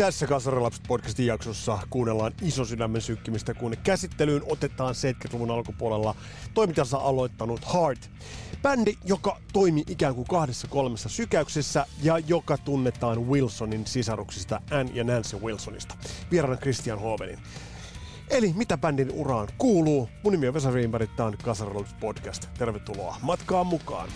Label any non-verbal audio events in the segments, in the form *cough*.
Tässä Kasarilapset podcastin jaksossa kuunnellaan iso sydämen sykkimistä, kun käsittelyyn otetaan 70-luvun alkupuolella toimintansa aloittanut Heart. Bändi, joka toimi ikään kuin kahdessa kolmessa sykäyksessä ja joka tunnetaan Wilsonin sisaruksista Ann ja Nancy Wilsonista. Vieraana Christian Hovenin. Eli mitä bändin uraan kuuluu? Mun nimi on Vesa Riimberg, tämä on Kasarilapset podcast. Tervetuloa matkaan mukaan.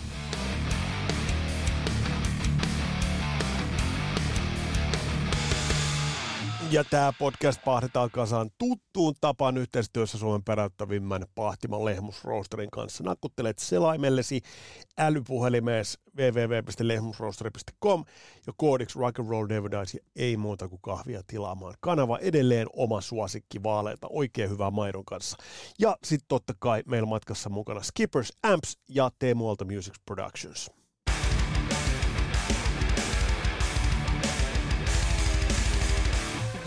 Ja tämä podcast pahdetaan kasaan tuttuun tapaan yhteistyössä Suomen peräyttävimmän pahtiman lehmusroosterin kanssa. Nakuttelet selaimellesi älypuhelimees www.lehmusroosteri.com ja koodiksi Rock'n'Roll Never Dies ja ei muuta kuin kahvia tilaamaan. Kanava edelleen oma suosikki vaaleita, oikein hyvää maidon kanssa. Ja sitten totta kai meillä matkassa mukana Skippers Amps ja Teemu Alta Music Productions.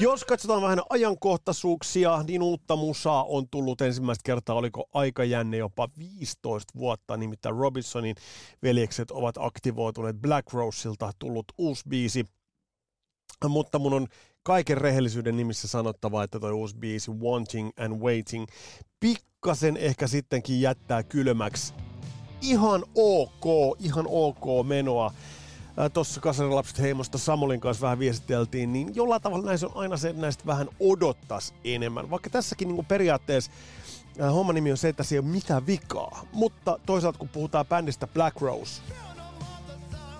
Jos katsotaan vähän ajankohtaisuuksia, niin uutta musaa on tullut ensimmäistä kertaa, oliko aikajänne jopa 15 vuotta, nimittäin Robinsonin veljekset ovat aktivoituneet Black Roseilta tullut uusi biisi, mutta mun on kaiken rehellisyyden nimissä sanottava, että toi uusi biisi Wanting and Waiting pikkasen ehkä sittenkin jättää kylmäksi. Ihan ok, ihan ok menoa tuossa Kasarilapset heimosta Samolin kanssa vähän viestiteltiin, niin jollain tavalla näissä on aina se, että näistä vähän odottas enemmän. Vaikka tässäkin niin periaatteessa äh, homman nimi on se, että se ei ole mitään vikaa. Mutta toisaalta kun puhutaan bändistä Black Rose,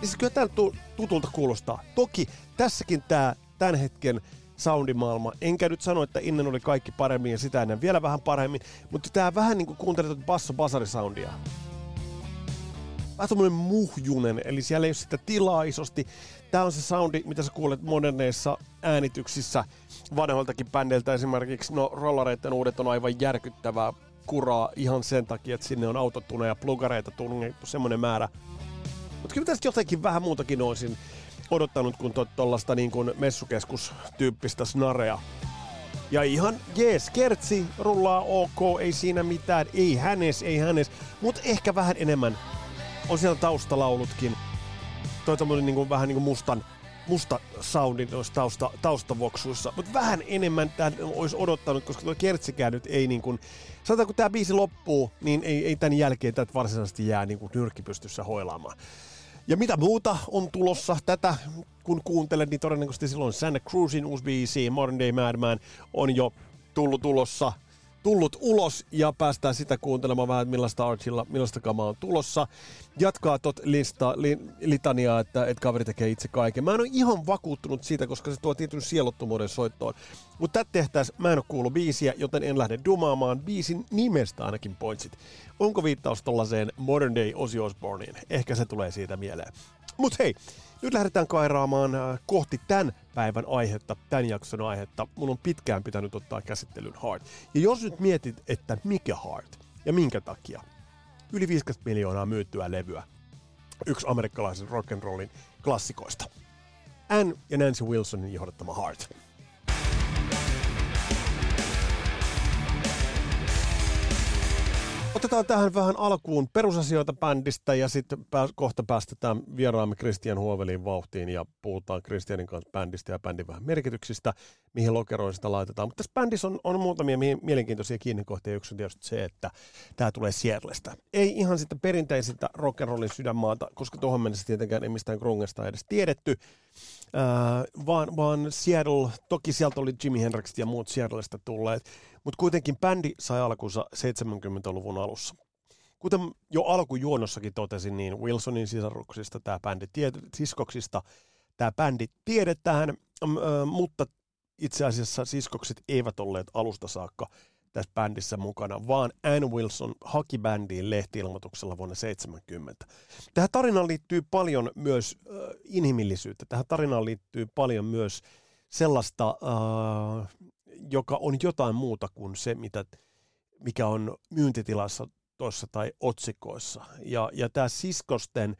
niin se kyllä tämän tutulta kuulostaa. Toki tässäkin tämä tämän hetken soundimaailma. Enkä nyt sano, että ennen oli kaikki paremmin ja sitä ennen vielä vähän paremmin, mutta tämä vähän niin kuin basso basari soundia vähän semmoinen muhjunen, eli siellä ei ole sitä tilaa isosti. Tämä on se soundi, mitä sä kuulet moderneissa äänityksissä vanhoiltakin bändeiltä esimerkiksi. No, rollareiden uudet on aivan järkyttävää kuraa ihan sen takia, että sinne on autotuneja ja plugareita tungettu semmoinen määrä. Mutta kyllä tästä jotenkin vähän muutakin olisin odottanut kuin tuollaista niin kuin messukeskustyyppistä snarea. Ja ihan jees, kertsi rullaa ok, ei siinä mitään, ei hänes, ei hänes, mutta ehkä vähän enemmän on siellä taustalaulutkin. Toi tämmönen niinku, vähän niinku mustan, musta soundi noissa tausta, taustavoksuissa. Mutta vähän enemmän tämän olisi odottanut, koska tuo kertsikään nyt ei niin kuin... Sanotaan, kun tämä biisi loppuu, niin ei, ei tämän jälkeen tätä varsinaisesti jää niin kuin nyrkkipystyssä hoilaamaan. Ja mitä muuta on tulossa tätä, kun kuuntelet, niin todennäköisesti silloin Santa Cruzin uusi biisi, Modern Day Madman, on jo tullut tulossa tullut ulos ja päästään sitä kuuntelemaan vähän, millaista Archilla, millaista kamaa on tulossa. Jatkaa tot lista, li, litaniaa, että, että kaveri tekee itse kaiken. Mä en ole ihan vakuuttunut siitä, koska se tuo tietyn sielottomuuden soittoon. Mutta tätä tehtäis, mä en ole kuullut biisiä, joten en lähde dumaamaan biisin nimestä ainakin pointsit. Onko viittaus tollaiseen Modern Day Ozzy Osbourneen? Ehkä se tulee siitä mieleen. Mut hei, nyt lähdetään kairaamaan äh, kohti tämän päivän aihetta, tämän jakson aihetta. Mun on pitkään pitänyt ottaa käsittelyn Heart. Ja jos nyt mietit, että mikä Heart ja minkä takia, yli 50 miljoonaa myyttyä levyä, yksi amerikkalaisen rock'n'rollin klassikoista. Ann ja Nancy Wilsonin johdattama Heart. Otetaan tähän vähän alkuun perusasioita bändistä ja sitten pää, kohta päästetään vieraamme Christian Huovelin vauhtiin ja puhutaan Christianin kanssa bändistä ja bändin vähän merkityksistä, mihin lokeroin sitä laitetaan. Mutta tässä bändissä on, on muutamia mielenkiintoisia kiinnekohtia. Yksi on tietysti se, että tämä tulee Seattlestä. Ei ihan sitä perinteisiltä rock'n'rollin sydänmaata, koska tuohon mennessä tietenkään ei mistään grungesta edes tiedetty. Uh, vaan, vaan Seattle, toki sieltä oli Jimi Hendrix ja muut Seattlesta tulleet, mutta kuitenkin bändi sai alkunsa 70-luvun alussa. Kuten jo alkujuonossakin totesin, niin Wilsonin sisaruksista tämä bändi, siskoksista tämä bändi tiedetään, mutta itse asiassa siskokset eivät olleet alusta saakka tässä bändissä mukana, vaan Ann Wilson haki bändiin lehtiilmoituksella vuonna 70. Tähän tarinaan liittyy paljon myös äh, inhimillisyyttä. Tähän tarinaan liittyy paljon myös sellaista, äh, joka on jotain muuta kuin se, mitä, mikä on myyntitilassa tuossa tai otsikoissa. Ja, ja tämä siskosten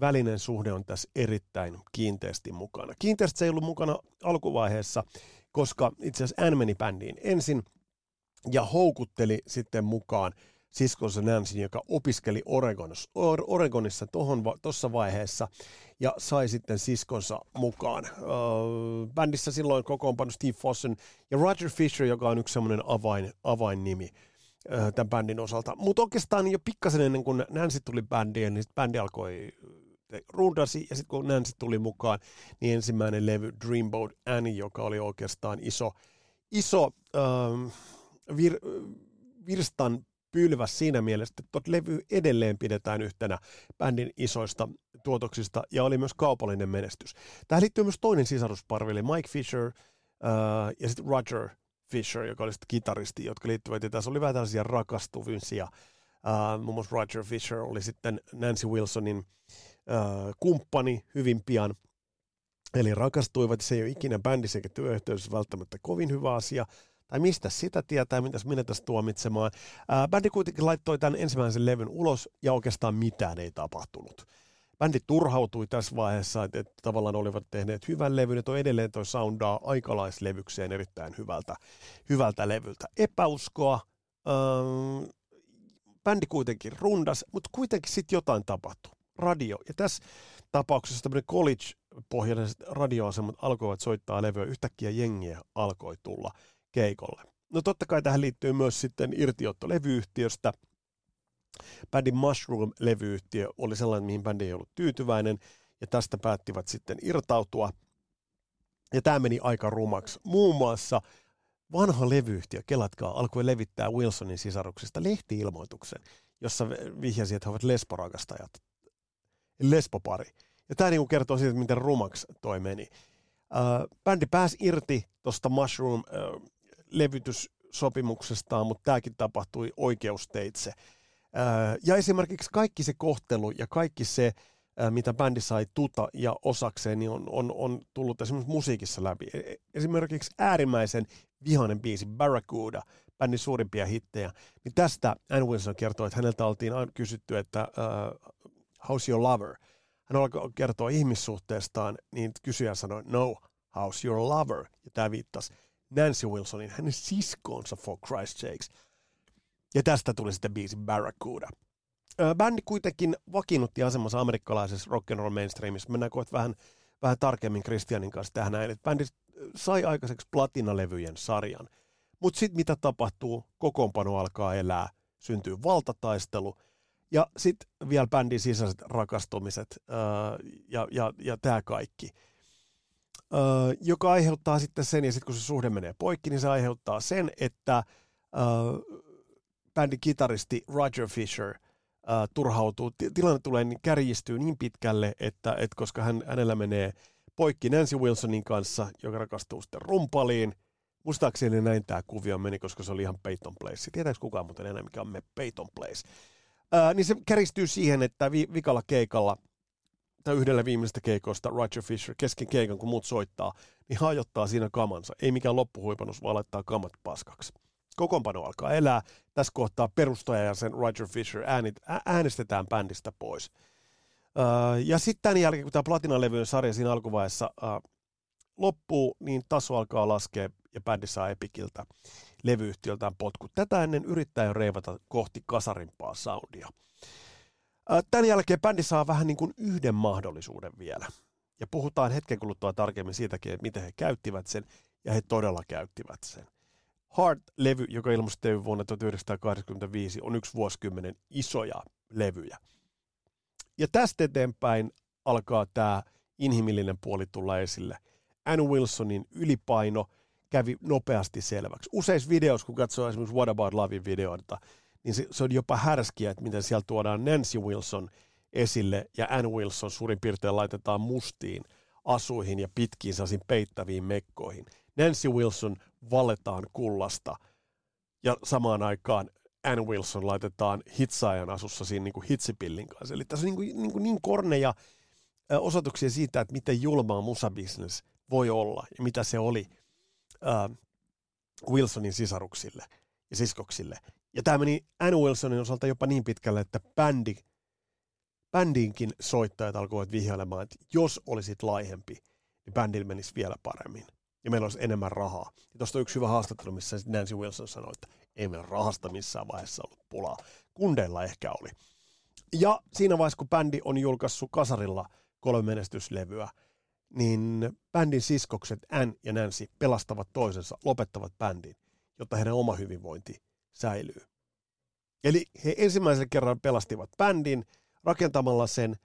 välinen suhde on tässä erittäin kiinteästi mukana. Kiinteästi se ei ollut mukana alkuvaiheessa, koska itse asiassa Anne meni bändiin ensin ja houkutteli sitten mukaan siskonsa Nancy, joka opiskeli Oregonissa, Oregonissa tuossa vaiheessa ja sai sitten siskonsa mukaan. Öö, bändissä silloin kokoonpano Steve Fossen ja Roger Fisher, joka on yksi semmoinen avain, avainnimi öö, tämän bändin osalta. Mutta oikeastaan jo pikkasen ennen kuin Nancy tuli bändiin, niin bändi alkoi rundasi, ja sitten kun Nancy tuli mukaan, niin ensimmäinen levy Dreamboat Annie, joka oli oikeastaan iso, iso öö, vir, virstan pylväs siinä mielessä, että tuot levy edelleen pidetään yhtenä bändin isoista tuotoksista ja oli myös kaupallinen menestys. Tähän liittyy myös toinen sisarusparvi, eli Mike Fisher uh, ja sitten Roger Fisher, joka oli sitten kitaristi, jotka liittyvät, ja tässä oli vähän tällaisia rakastuvisia. Uh, muun muassa Roger Fisher oli sitten Nancy Wilsonin uh, kumppani hyvin pian, eli rakastuivat, se ei ole ikinä bändissä eikä työyhteydessä välttämättä kovin hyvä asia, tai mistä sitä tietää, mitäs minä tässä tuomitsemaan. Ää, bändi kuitenkin laittoi tämän ensimmäisen levyn ulos ja oikeastaan mitään ei tapahtunut. Bändi turhautui tässä vaiheessa, että, että tavallaan olivat tehneet hyvän levyn, ja toi edelleen toi soundaa aikalaislevykseen erittäin hyvältä, hyvältä levyltä. Epäuskoa, ää, bändi kuitenkin rundas, mutta kuitenkin sitten jotain tapahtui. Radio. Ja tässä tapauksessa tämmöinen college-pohjaiset radioasemat alkoivat soittaa levyä. Yhtäkkiä jengiä alkoi tulla keikolle. No totta kai tähän liittyy myös sitten irtiotto levyyhtiöstä. Bändin Mushroom-levyyhtiö oli sellainen, mihin bändi ei ollut tyytyväinen, ja tästä päättivät sitten irtautua. Ja tämä meni aika rumaksi. Muun muassa vanha levyyhtiö, kelatkaa, alkoi levittää Wilsonin sisaruksista lehtiilmoituksen, jossa vihjasi, että he ovat lesborakastajat. Lesbopari. Ja tämä niin kertoo siitä, miten rumaksi toi meni. Äh, bändi pääsi irti tuosta Mushroom äh, levytyssopimuksestaan, mutta tämäkin tapahtui oikeusteitse. Ja esimerkiksi kaikki se kohtelu ja kaikki se, mitä bändi sai tuta ja osakseen, niin on, on, on tullut esimerkiksi musiikissa läpi. E, e, esimerkiksi äärimmäisen vihainen biisi Barracuda, bändin suurimpia hittejä, niin tästä Ann Wilson kertoi, että häneltä oltiin kysytty, että uh, how's your lover? Hän alkoi kertoa ihmissuhteestaan, niin kysyjä sanoi, no, how's your lover? Ja tämä viittasi Nancy Wilsonin, hänen siskonsa for Christ sakes. Ja tästä tuli sitten biisi Barracuda. Bändi kuitenkin vakiinnutti asemassa amerikkalaisessa rock'n'roll mainstreamissa. Mennään kohta vähän, vähän tarkemmin Christianin kanssa tähän näin. Että bändi sai aikaiseksi platinalevyjen sarjan. Mutta sitten mitä tapahtuu, kokoonpano alkaa elää, syntyy valtataistelu ja sitten vielä bändin sisäiset rakastumiset ää, ja, ja, ja tämä kaikki – Joka aiheuttaa sitten sen, ja sitten kun se suhde menee poikki, niin se aiheuttaa sen, että uh, bändin kitaristi Roger Fisher turhautuu. Tilanne tulee niin kärjistyy niin pitkälle, että, että koska hän, hänellä menee poikki Nancy Wilsonin kanssa, joka rakastuu sitten rumpaliin, muistaakseni näin tämä kuvio meni, koska se oli ihan Peyton Place. Tietääkö kukaan muuten enää, mikä on Peyton Place? Uh, niin se kärjistyy siihen, että vi- vikalla keikalla – tai yhdellä viimeistä keikoista Roger Fisher kesken keikan, kun muut soittaa, niin hajottaa siinä kamansa. Ei mikään loppuhuipannus, vaan laittaa kamat paskaksi. Kokoonpano alkaa elää. Tässä kohtaa perustaja ja sen Roger Fisher äänit, äänestetään bändistä pois. Uh, ja sitten tämän jälkeen, kun tämä Platina-levyjen sarja siinä alkuvaiheessa uh, loppuu, niin taso alkaa laskea ja bändi saa Epikiltä levyyhtiöltään potku. Tätä ennen yrittää jo reivata kohti kasarimpaa soundia. Tämän jälkeen bändi saa vähän niin kuin yhden mahdollisuuden vielä. Ja puhutaan hetken kuluttua tarkemmin siitäkin, että miten he käyttivät sen, ja he todella käyttivät sen. Heart-levy, joka ilmestyi vuonna 1985, on yksi vuosikymmenen isoja levyjä. Ja tästä eteenpäin alkaa tämä inhimillinen puoli tulla esille. Ann Wilsonin ylipaino kävi nopeasti selväksi. Useissa videoissa, kun katsoo esimerkiksi What About Lovin videoita, niin se, se on jopa härskiä, että miten siellä tuodaan Nancy Wilson esille ja Ann Wilson suurin piirtein laitetaan mustiin asuihin ja pitkiin saasin peittäviin mekkoihin. Nancy Wilson valetaan kullasta ja samaan aikaan Ann Wilson laitetaan hitsaajan asussa siinä niin kuin hitsipillin kanssa. Eli tässä on niin, kuin, niin, kuin niin korneja osoituksia siitä, että miten julmaa musabisnes voi olla ja mitä se oli äh, Wilsonin sisaruksille ja siskoksille. Ja tämä meni Ann Wilsonin osalta jopa niin pitkälle, että bändi, bändinkin soittajat alkoivat vihjailemaan, että jos olisit laihempi, niin bändillä menisi vielä paremmin. Ja meillä olisi enemmän rahaa. Ja tuosta on yksi hyvä haastattelu, missä Nancy Wilson sanoi, että ei meillä rahasta missään vaiheessa ollut pulaa. Kundeilla ehkä oli. Ja siinä vaiheessa, kun bändi on julkaissut kasarilla kolme menestyslevyä, niin bändin siskokset Ann ja Nancy pelastavat toisensa, lopettavat bändin, jotta heidän oma hyvinvointi säilyy. Eli he ensimmäisen kerran pelastivat bändin rakentamalla sen,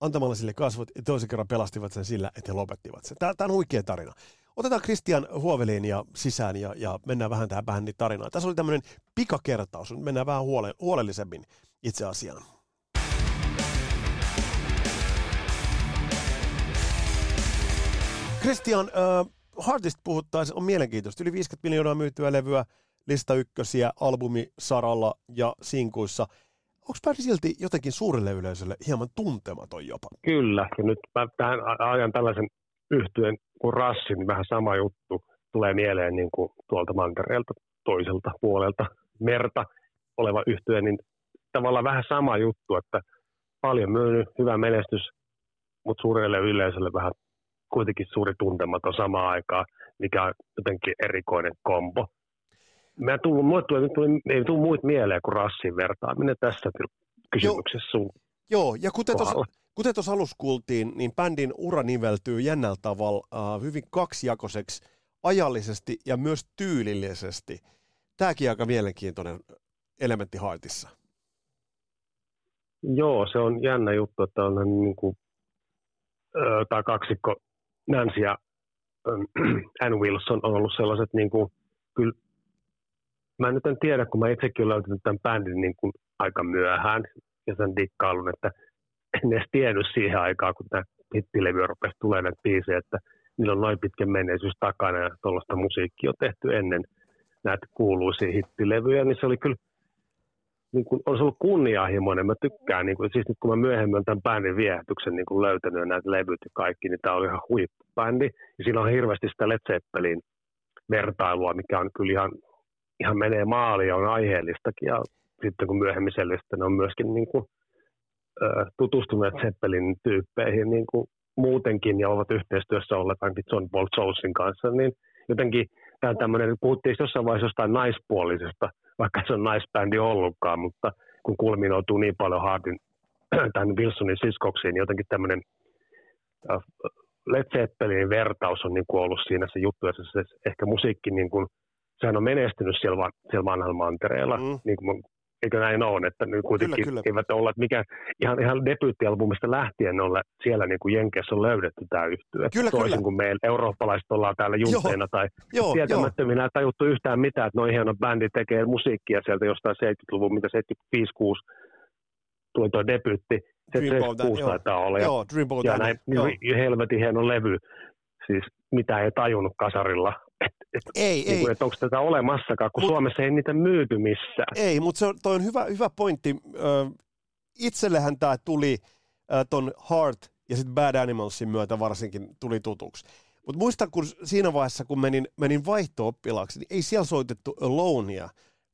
antamalla sille kasvot, ja toisen kerran pelastivat sen sillä, että he lopettivat sen. Tämä, on huikea tarina. Otetaan Christian Huoveliin ja sisään ja, ja mennään vähän tähän bändin tarinaan. Tässä oli tämmöinen pikakertaus, mennään vähän huole, huolellisemmin itse asiaan. Christian, äh, Hardist puhuttaisiin on mielenkiintoista. Yli 50 miljoonaa myytyä levyä, lista ykkösiä albumisaralla ja sinkuissa. Onko bändi silti jotenkin suurelle yleisölle hieman tuntematon jopa? Kyllä, ja nyt mä tähän ajan tällaisen yhtyen kuin Rassi, niin vähän sama juttu tulee mieleen niin kuin tuolta mantereelta toiselta puolelta merta oleva yhtye, niin tavallaan vähän sama juttu, että paljon myynyt, hyvä menestys, mutta suurelle yleisölle vähän kuitenkin suuri tuntematon samaan aikaan, mikä on jotenkin erikoinen kombo. Mä tullut, mulle tuli, tuli, ei tullut muut mieleen kuin rassin vertaaminen tässä kysymyksessä sun Joo, ja kuten tuossa kuten alussa kuultiin, niin bändin ura niveltyy jännällä tavalla uh, hyvin kaksijakoiseksi ajallisesti ja myös tyylillisesti. Tämäkin aika mielenkiintoinen elementti Haitissa. Joo, se on jännä juttu, että on niin kuin, tämä kaksikko Nancy ja *clears throat* Ann Wilson on ollut sellaiset, niin kuin, kyllä, mä nyt en tiedä, kun mä itsekin olen löytänyt tämän bändin niin kuin aika myöhään ja sen dikkailun, että en edes tiennyt siihen aikaan, kun tämä hittilevy rupesi tulemaan näitä biisejä, että niillä on noin pitkä menneisyys takana ja tuollaista musiikkia on tehty ennen näitä kuuluisia hittilevyjä, niin se oli kyllä niin kuin, on ollut kunnianhimoinen. Mä tykkään, niin kuin, siis nyt kun mä myöhemmin olen tämän bändin viehätyksen niin kuin löytänyt ja näitä levyt ja kaikki, niin tämä oli ihan huippubändi. Ja siinä on hirveästi sitä Led Zeppelin vertailua, mikä on kyllä ihan, ihan menee maaliin ja on aiheellistakin. Ja sitten kun myöhemmin selvisi, ne on myöskin niin kuin, tutustuneet Zeppelin tyyppeihin niin kuin muutenkin ja ovat yhteistyössä olleet ainakin John Paul Jonesin kanssa, niin jotenkin tämä tämmöinen, puhuttiin jossain vaiheessa jostain naispuolisesta – vaikka se on naisbändi ollutkaan, mutta kun kulminoituu niin paljon Hardin *clears throat* tämän Wilsonin siskoksiin, niin jotenkin tämmöinen Led Zeppelinin vertaus on niin kuin ollut siinä se juttu, että se ehkä musiikki, niin kuin, sehän on menestynyt siellä, siellä vanhalla mantereella, mm. niin kuin Eikö näin ole, että nyt kuitenkin kyllä, kyllä. eivät ole, että mikä ihan, ihan debyyttialbumista lähtien olla siellä niin kuin Jenkeissä on löydetty tämä yhtyö. Kyllä, Toisin kyllä. kuin meillä eurooppalaiset ollaan täällä junteina tai joo, tietämättöminä ei tajuttu yhtään mitään, että noin hieno bändi tekee musiikkia sieltä jostain 70-luvun, mitä 75 tuli tuo debyytti. 76 taitaa olla. Ja, joo, ja näin, niin helvetin hieno levy. Siis mitä ei tajunnut kasarilla et, et, ei, niin kuin, ei. Että onko tätä olemassakaan, kun Mut, Suomessa ei niitä myyty missään. Ei, mutta se on, toi on hyvä, hyvä pointti. Ö, itsellehän tämä tuli ton Heart ja sitten Bad Animalsin myötä varsinkin tuli tutuksi. Mutta muistan, kun siinä vaiheessa, kun menin, menin vaihto-oppilaaksi, niin ei siellä soitettu Alonea,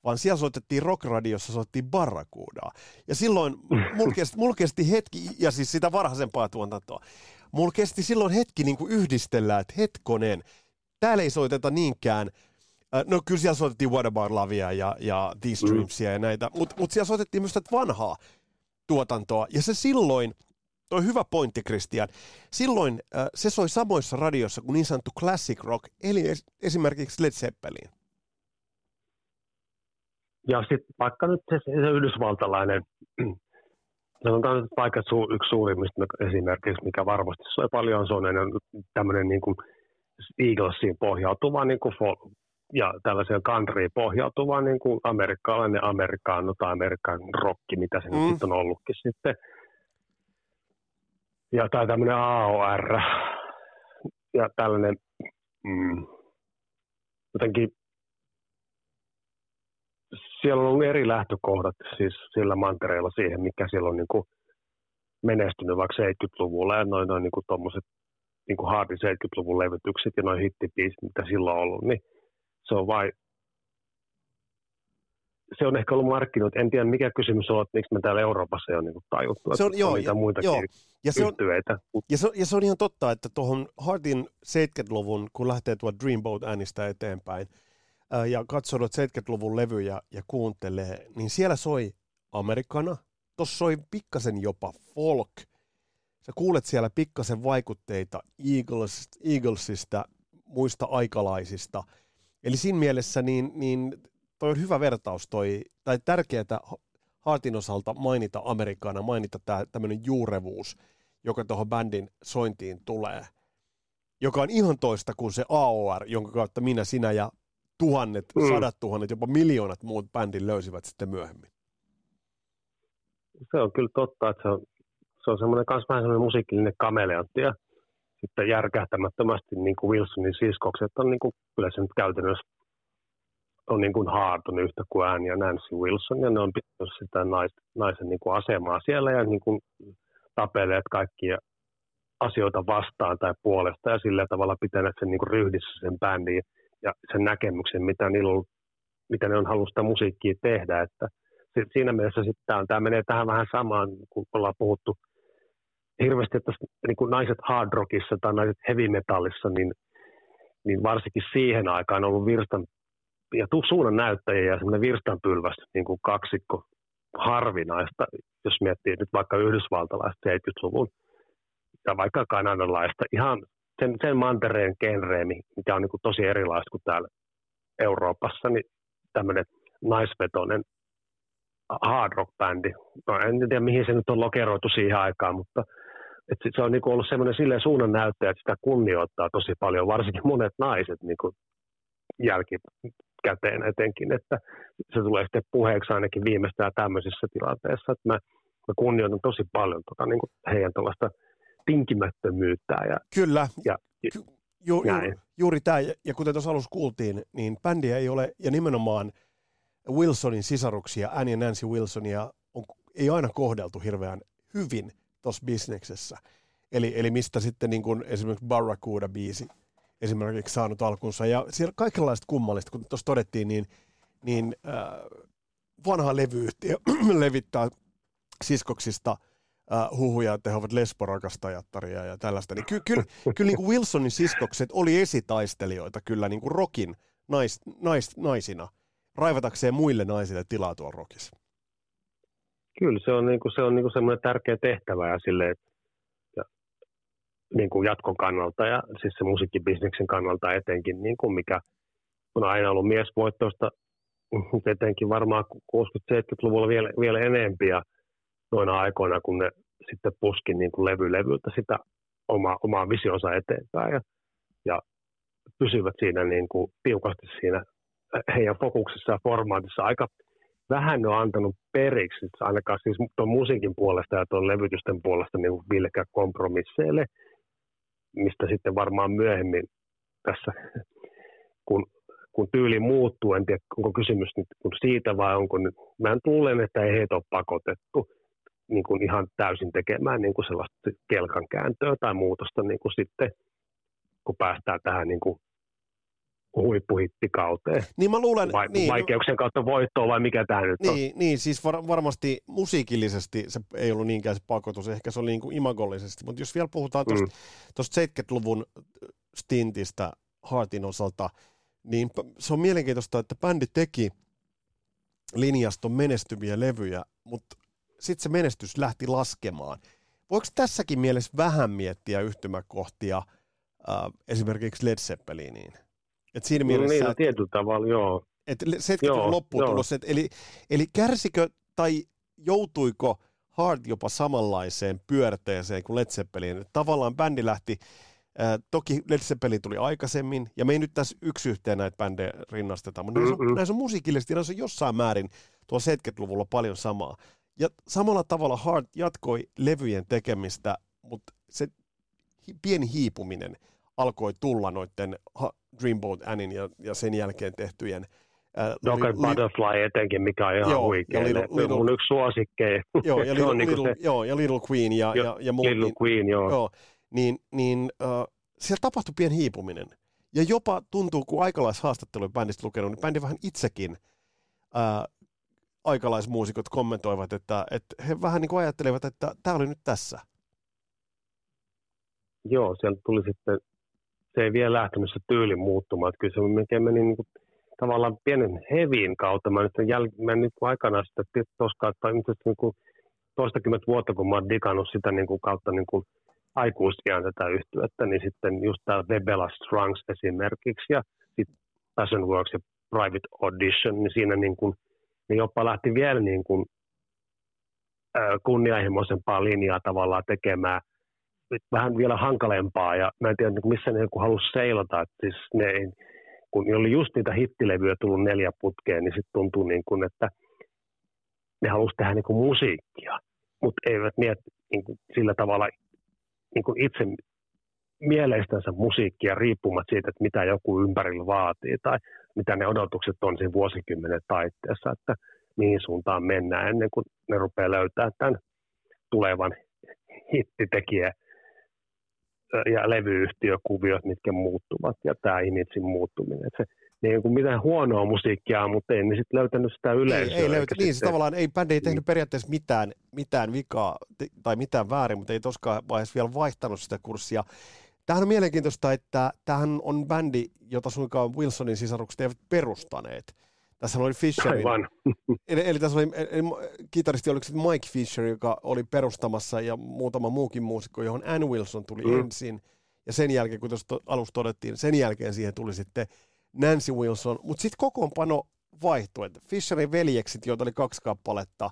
vaan siellä soitettiin rockradiossa, soitettiin Barracudaa. Ja silloin *laughs* mulla kesti, mul kesti hetki, ja siis sitä varhaisempaa tuotantoa, mulla kesti silloin hetki niin kuin yhdistellä, että hetkonen, täällä ei soiteta niinkään, äh, no kyllä siellä soitettiin What About Lavia ja, ja These mm. Dreamsia mm. ja näitä, mutta mut siellä soitettiin myös tätä vanhaa tuotantoa. Ja se silloin, toi hyvä pointti Christian, silloin äh, se soi samoissa radioissa kuin niin sanottu classic rock, eli es, esimerkiksi Led Zeppelin. Ja sitten vaikka nyt se, se yhdysvaltalainen, sanotaan nyt vaikka su, yksi suurimmista esimerkiksi, mikä varmasti soi paljon, se on tämmöinen niin kuin Eaglesiin pohjautuva niin kuin fol- ja tällaiseen countryin pohjautuva niin kuin amerikkalainen amerikaano tai amerikan rokki, mitä se mm. nyt on ollutkin sitten. Ja tai tämmöinen AOR ja tällainen mm, jotenkin siellä on ollut eri lähtökohdat siis sillä mantereella siihen, mikä siellä on niin kuin menestynyt vaikka 70-luvulla ja noin, noin niin kuin niin kuin Hardin 70-luvun levytykset ja noin hittipiisit, mitä silloin on ollut, niin se on vain se on ehkä ollut markkinoit. En tiedä, mikä kysymys on, että miksi me täällä Euroopassa ei ole niin tajuttu, se on, joo, on niitä muitakin joo. Ja se, on, ja, se, ja se on ihan totta, että tuohon Hardin 70-luvun, kun lähtee tuo Dreamboat äänistä eteenpäin, ää, ja katsoo 70-luvun levyjä ja kuuntelee, niin siellä soi Amerikana, tuossa soi pikkasen jopa folk. Sä kuulet siellä pikkasen vaikutteita Eagles, Eaglesista, muista aikalaisista. Eli siinä mielessä niin, niin toi on hyvä vertaus toi, tai tärkeää Hartin osalta mainita Amerikana, mainita tämä tämmöinen juurevuus, joka tuohon bändin sointiin tulee, joka on ihan toista kuin se AOR, jonka kautta minä, sinä ja tuhannet, mm. sadat tuhannet, jopa miljoonat muut bändin löysivät sitten myöhemmin. Se on kyllä totta, että se on, se on semmoinen myös vähän semmoinen musiikillinen kameleontti ja sitten järkähtämättömästi niin kuin Wilsonin siskokset on niin kuin, kyllä se nyt käytännössä on niin kuin haartunut yhtä kuin ääni ja Nancy Wilson, ja ne on pitänyt sitä nais, naisen niin kuin asemaa siellä ja niin kuin tapeleet kaikkia asioita vastaan tai puolesta ja sillä tavalla pitäneet sen niin kuin ryhdissä sen bändin ja sen näkemyksen, mitä, niillä mitä ne on halunnut sitä musiikkia tehdä. Että siinä mielessä sitten tämä menee tähän vähän samaan, kun ollaan puhuttu hirveästi, että niin kuin naiset hard rockissa tai naiset heavy metallissa, niin, niin varsinkin siihen aikaan on ollut virstan ja suunnan näyttäjiä ja semmoinen virstanpylväs niin kuin kaksikko harvinaista, jos miettii nyt vaikka yhdysvaltalaista 70-luvun ja vaikka kanadalaista, ihan sen, sen mantereen genreemi, mikä on niin kuin tosi erilaista kuin täällä Euroopassa, niin tämmöinen naisvetoinen hard rock-bändi. No, en tiedä, mihin se nyt on lokeroitu siihen aikaan, mutta et se on niin ollut semmoinen silleen suunnan näyttäjä, että sitä kunnioittaa tosi paljon, varsinkin monet naiset niin kuin jälki, käteen etenkin, että se tulee sitten puheeksi ainakin viimeistään tämmöisissä tilanteissa, että mä, mä kunnioitan tosi paljon tota, niin kuin heidän tuollaista tinkimättömyyttä. Ja, Kyllä, ja, Ky- ju- ju- juuri tämä, ja kuten tuossa alussa kuultiin, niin bändiä ei ole, ja nimenomaan Wilsonin sisaruksia, Annie ja Nancy Wilsonia, on, ei aina kohdeltu hirveän hyvin tuossa bisneksessä. Eli, eli mistä sitten niin kuin esimerkiksi Barracuda-biisi esimerkiksi saanut alkunsa. Ja siellä kaikenlaista kummallista, kun tuossa todettiin, niin, niin äh, vanha levyyhtiö *clears throat* levittää siskoksista äh, huhuja, että he ovat lesborakastajattaria ja tällaista. Niin ky- kyllä, kyllä niin kuin Wilsonin siskokset oli esitaistelijoita kyllä niin kuin rockin nais, nais, naisina, raivatakseen muille naisille tilaa tuolla rockissa. Kyllä, se on, niin kuin, se on niin kuin semmoinen tärkeä tehtävä ja sille, että niin kuin jatkon kannalta ja siis se musiikkibisneksen kannalta etenkin, niin kuin mikä on aina ollut miesvoittoista, etenkin varmaan 60-70-luvulla vielä, vielä enempi ja noina aikoina, kun ne sitten puskin niin kuin levy levyltä sitä oma, omaa visionsa eteenpäin ja, ja pysyvät siinä niin kuin tiukasti siinä heidän fokuksessa ja formaatissa aika vähän on antanut periksi, ainakaan siis tuon musiikin puolesta ja tuon levytysten puolesta niin kuin kompromisseille – mistä sitten varmaan myöhemmin tässä, kun, kun tyyli muuttuu, en tiedä onko kysymys nyt siitä vai onko nyt, mä luulen, että ei heitä ole pakotettu niin kuin ihan täysin tekemään niin kuin sellaista kelkan kääntöä tai muutosta niin kuin sitten, kun päästään tähän niin kuin huippuhittikauteen. Niin mä luulen, vai, niin, vaikeuksien kautta voittoa vai mikä tämä nyt niin, on? Niin, siis var, varmasti musiikillisesti se ei ollut niinkään se pakotus, ehkä se oli niin kuin imagollisesti, mutta jos vielä puhutaan tuosta mm. 70-luvun stintistä Hartin osalta, niin se on mielenkiintoista, että bändi teki linjaston menestyviä levyjä, mutta sitten se menestys lähti laskemaan. Voiko tässäkin mielessä vähän miettiä yhtymäkohtia äh, esimerkiksi Led Zeppeliniin? Et siinä no, mielessä, niin, tietyllä tavalla, joo. Että 70 loppuun tullut se, eli, eli kärsikö tai joutuiko Hard jopa samanlaiseen pyörteeseen kuin Led Zeppelin? Tavallaan bändi lähti, äh, toki Led Zeppelin tuli aikaisemmin, ja me ei nyt tässä yksi yhteen näitä bändejä rinnasteta, mutta näissä on, näissä on musiikillisesti, näissä on jossain määrin tuo 70-luvulla paljon samaa. Ja samalla tavalla Hard jatkoi levyjen tekemistä, mutta se pieni hiipuminen alkoi tulla noiden Dreamboat Annin ja, ja sen jälkeen tehtyjen Äh, Rocket li, Butterfly etenkin, mikä on ihan joo, huikea. Little, little, mun yksi suosikkeja. Joo, ja *laughs* Little, niinku little, se, joo, ja Little Queen ja, jo, ja, ja muut. Little niin, Queen, joo. joo niin, niin äh, siellä tapahtui pieni hiipuminen. Ja jopa tuntuu, kun aikalaishaastatteluja bändistä lukenut, niin bändi vähän itsekin äh, aikalaismuusikot kommentoivat, että, että he vähän niin kuin ajattelevat, että tämä oli nyt tässä. Joo, sieltä tuli sitten, se ei vielä lähtenyt se tyyli muuttumaan, että kyllä se melkein meni niin kuin, tavallaan pienen hevin kautta. Mä nyt, jäl- mä nyt aikanaan sitä toskaan, tai niin kuin toistakymmentä vuotta, kun mä oon digannut sitä niin kuin kautta niin kuin aikuisiän tätä yhtyettä, niin sitten just tämä Webela Strungs esimerkiksi ja sitten Passion Works ja Private Audition, niin siinä niin kuin, niin jopa lähti vielä niin kuin, kunnianhimoisempaa linjaa tavallaan tekemään vähän vielä hankalempaa. Ja mä en tiedä missä ne halusi seilata, että siis ne kun oli just niitä hittilevyjä tullut neljä putkeen, niin sitten tuntuu niin kuin, että ne halusi tehdä niin kuin musiikkia, mutta eivät mietti niin kuin sillä tavalla niin kuin itse mieleistänsä musiikkia riippumatta siitä, että mitä joku ympärillä vaatii tai mitä ne odotukset on siinä vuosikymmenen taitteessa, että mihin suuntaan mennään ennen kuin ne rupeaa löytämään tämän tulevan hittitekijä ja levyyhtiökuviot, mitkä muuttuvat ja tämä imitsin muuttuminen. Että se niin kuin mitään huonoa musiikkia, mutta ei ne sitten löytänyt sitä yleisöä. Ei, ei löytä, niin, sitten... tavallaan ei, bändi ei tehnyt niin. periaatteessa mitään, mitään vikaa tai mitään väärin, mutta ei tosiaan vaiheessa vielä vaihtanut sitä kurssia. Tämähän on mielenkiintoista, että tämähän on bändi, jota suinkaan Wilsonin sisarukset eivät perustaneet. Tässä oli Fisher. *laughs* Eli, eli tässä oli eli, kitaristi, oliko se Mike Fisher, joka oli perustamassa ja muutama muukin muusikko, johon Ann Wilson tuli mm. ensin. Ja sen jälkeen, kun tuossa alussa todettiin, sen jälkeen siihen tuli sitten Nancy Wilson, mutta sitten kokoonpano vaihtui. Että Fisherin veljekset, joita oli kaksi kappaletta,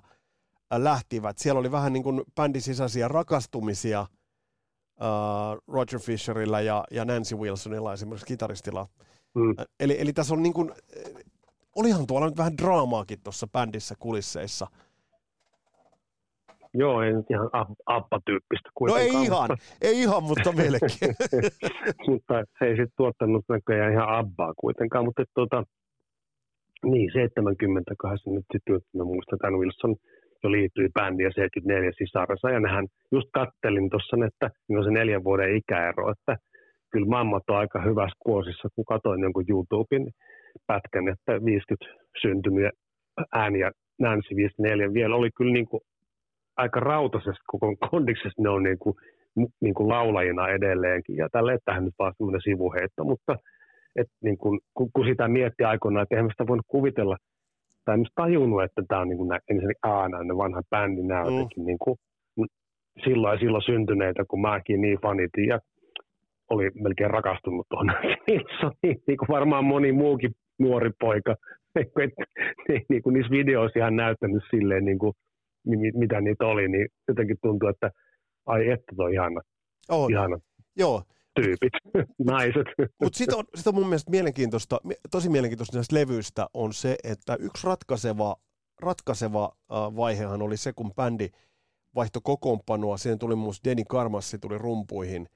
äh, lähtivät. Siellä oli vähän niin kuin bändin sisäisiä rakastumisia uh, Roger Fisherillä ja, ja Nancy Wilsonilla esimerkiksi kitaristilla. Mm. Eli, eli tässä on niin kuin, olihan tuolla nyt vähän draamaakin tuossa bändissä kulisseissa – Joo, ei nyt ihan kuitenkaan. No ei ihan, ei ihan, mutta melkein. *laughs* mutta se ei sitten tuottanut näköjään ihan Abbaa kuitenkaan, mutta tuota, niin 78 nyt sitten, mä muistan, että Wilson jo liittyi bändiin ja 74 sisarassa, ja nehän just kattelin tuossa, että niin on se neljän vuoden ikäero, että kyllä mammat on aika hyvässä kuosissa, kun katsoin jonkun YouTuben pätkän, että 50 syntymiä ääniä Nancy 54 vielä oli kyllä niin kuin aika rautaisessa koko kondiksessa ne on niin kuin, niin kuin laulajina edelleenkin. Ja tälle tähän nyt vaan semmoinen sivuheitto, mutta et niin kuin, kun, kun, sitä mietti aikoinaan, että eihän sitä voinut kuvitella, tai en tajunnut, että tämä on niin kuin ensinnäkin aina ne vanha bändi, nämä mm. niin kuin, silloin ja silloin syntyneitä, kun mäkin niin fanitin ja oli melkein rakastunut tuohon *laughs* Nilssoniin, niin kuin varmaan moni muukin nuori poika. *laughs* niin kuin niissä videoissa ihan näyttänyt silleen niin kuin mitä niitä oli, niin jotenkin tuntuu, että ai että toi ihana, on. ihana Joo. tyypit, *laughs* naiset. Mutta sitten on, sit on mun mielestä mielenkiintoista, tosi mielenkiintoista näistä levyistä on se, että yksi ratkaiseva, ratkaiseva vaihehan oli se, kun bändi vaihto kokoonpanoa. Siihen tuli muun Denny Karmassi tuli rumpuihin,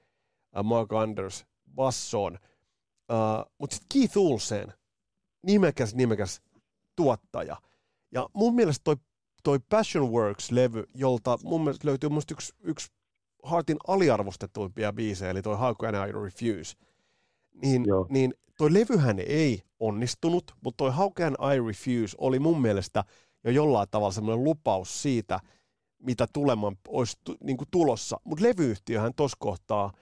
Mark Anders bassoon. Uh, Mutta sitten Keith Olsen, nimekäs nimekäs tuottaja. Ja mun mielestä toi toi Passion Works-levy, jolta mun mielestä löytyy mun yksi, yksi Hartin aliarvostettuimpia biisejä, eli toi How Can I Refuse, niin, niin toi levyhän ei onnistunut, mutta toi How Can I Refuse oli mun mielestä jo jollain tavalla semmoinen lupaus siitä, mitä tuleman olisi tu, niin kuin tulossa. Mutta levyyhtiöhän tuossa kohtaa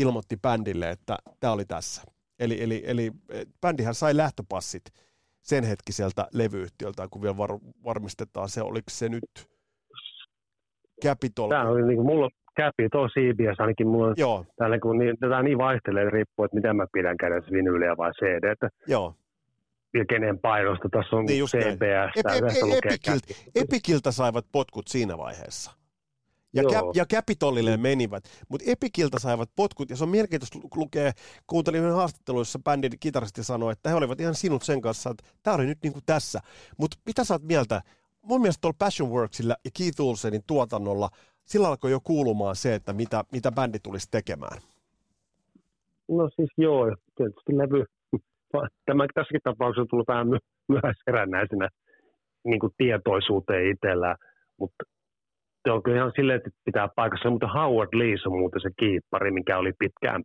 ilmoitti bändille, että tämä oli tässä. Eli, eli, eli bändihän sai lähtöpassit sen hetkiseltä levyyhtiöltä, kun vielä var, varmistetaan se, oliko se nyt Capitol. Tämä oli niin kuin mulla Capitol CBS ainakin mulla on Joo. Täällä, kun niin, tätä niin vaihtelee, riippuu, että miten mä pidän kädessä vinyyliä vai CD. Että Joo. Ja kenen painosta tässä on niin CBS. Ep, ep, Epikiltä, Epikiltä saivat potkut siinä vaiheessa. Ja, Cap, ja Capitolille menivät, mutta Epikiltä saivat potkut, ja se on mielenkiintoista lukea, kuuntelin yhden haastatteluissa bändin kitaristi sanoi, että he olivat ihan sinut sen kanssa, että tämä oli nyt niin kuin tässä. Mutta mitä sä oot mieltä? Mun mielestä tuolla Passion Worksilla ja Keith Olsenin tuotannolla, sillä alkoi jo kuulumaan se, että mitä, mitä bändi tulisi tekemään. No siis joo, tietysti levy, *laughs* tämä tässäkin tapauksessa on tullut vähän myöhäiserännäisenä niin kuin tietoisuuteen itsellään, mutta se on kyllä ihan silleen, että pitää paikassa, mutta Howard Lee on muuten se kiippari, mikä oli pitkään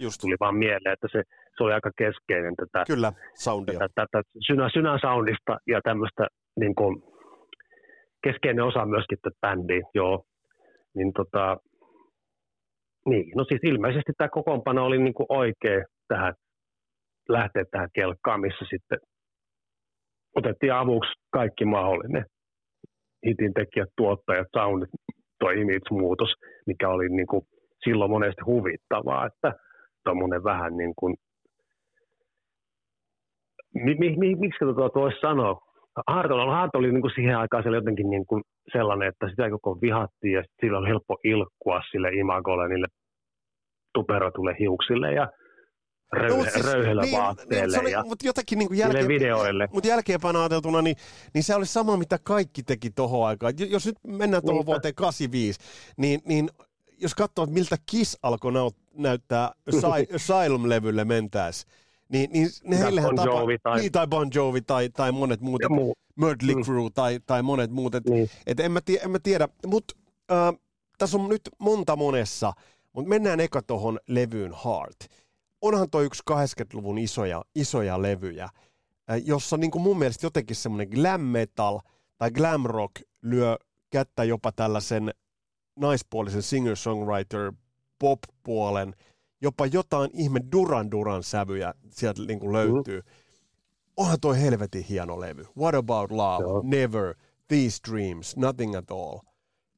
just. Tuli vaan mieleen, että se, se oli aika keskeinen tätä, kyllä, soundia. tätä, tätä synä, synä soundista ja tämmöistä niin kuin, keskeinen osa myöskin tätä bändiä, joo. Niin tota, niin, no siis ilmeisesti tämä kokoonpano oli niin kuin oikea tähän, lähteä tähän kelkkaan, missä sitten otettiin avuksi kaikki mahdollinen. Hitin tekijät, tuottajat, soundit, toi image-muutos, mikä oli niin kuin silloin monesti huvittavaa, että tuommoinen vähän niin kuin, mi, mi, mi, miksi tuota voisi sanoa, Hartol, Hartol oli niin kuin siihen aikaan siellä jotenkin niin kuin sellainen, että sitä koko vihattiin ja sillä on helppo ilkkua sille imagolle, niille tuperotulle hiuksille ja röyhe, no, siis, röyhellä niin, vaatteelle niin, oli, ja mutta jotakin niin kuin jälkeen, videoille. Mutta jälkeenpäin ajateltuna, niin, niin se oli sama, mitä kaikki teki tuohon aikaan. Jos nyt mennään tuohon niin, vuoteen 85, niin, niin jos katsoo, miltä Kiss alkoi näyttää *laughs* Asylum-levylle mentäessä, niin, niin ne heillehän bon Jovi tai... Niin, tai Bon Jovi tai, tai monet muut, muu. Mm. Crew tai, tai monet muut. Et, niin. et en, mä tie, en mä tiedä, mutta äh, tässä on nyt monta monessa, mutta mennään eka tuohon levyyn Heart. Onhan toi yksi 80-luvun isoja, isoja levyjä, äh, jossa niin mun mielestä jotenkin semmoinen glam metal tai glam rock lyö kättä jopa tällaisen naispuolisen singer-songwriter pop-puolen – jopa jotain ihme Duran Duran sävyjä sieltä niin kuin löytyy. Mm. Onhan toi helvetin hieno levy. What About Love, Joo. Never, These Dreams, Nothing at All.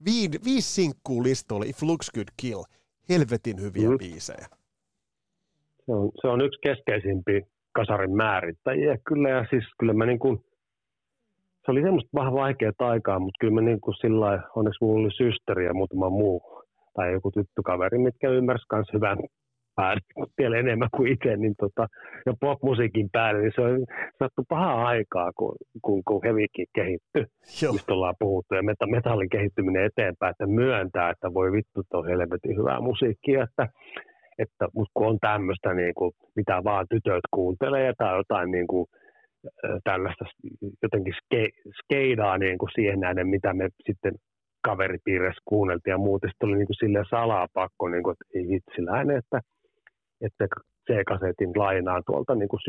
Viid, viisi sinkkuu listoille, If Looks Good Kill. Helvetin hyviä mm. biisejä. Se on, se on yksi keskeisimpiä kasarin määrittäjiä kyllä, ja siis kyllä mä niin kuin, se oli semmoista vähän vaikeaa aikaa, mutta kyllä mä niin kuin sillä onneksi mulla oli systeri ja muutama muu, tai joku tyttökaveri, mitkä ymmärsivät myös hyvän päälle vielä enemmän kuin itse, niin tota, ja popmusiikin päälle, niin se on sattu pahaa aikaa, kun, kun, kun hevikin kehittyi, Joo. mistä ollaan puhuttu, ja metallin kehittyminen eteenpäin, että myöntää, että voi vittu, on helvetin hyvää musiikkia, että, että kun on tämmöistä, niin kuin, mitä vaan tytöt kuuntelee, tai jotain niin kuin, tällaista jotenkin ske, skeidaa niin kuin siihen nähden, mitä me sitten kaveripiirissä kuunneltiin ja muuten. Sitten oli niin kuin silleen salaa pakko, niin kuin, että ei vitsi että että C-kasetin lainaan tuolta niin kuin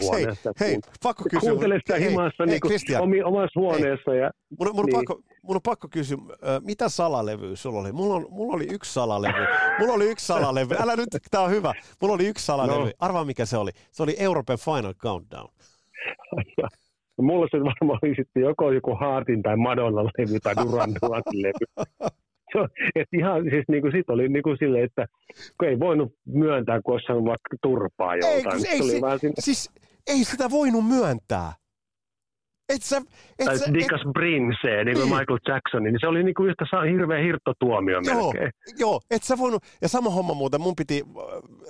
huoneesta. Hei, hei, pakko kysyä. Kuuntele sitä hei, himassa hei, niin kuin omi, omassa huoneessa. Hei. Ja, mun, mun, niin. pakko, mun on pakko kysyä, mitä salalevyä sulla oli? Mulla, on, mulla oli yksi salalevy. Mulla oli yksi salalevy. Älä nyt, tää on hyvä. Mulla oli yksi salalevy. No. Arvaa mikä se oli. Se oli Euroopan Final Countdown. No, *laughs* mulla se varmaan oli sitten joko joku Hartin tai Madonna-levy tai Duran Duran levy. *laughs* et ihan siis niin kuin sit oli niin kuin sille, että kun ei voinut myöntää, kun olisi vaikka turpaa joltain. Ei, ei, se, sinne... siis, ei sitä voinut myöntää. Et sä, et tai sä, Dickas et... Prince, niin kuin Michael Jackson, niin se oli niin kuin yhtä hirveä hirttotuomio joo, melkein. Joo, et sä voinut, ja sama homma muuten, mun piti,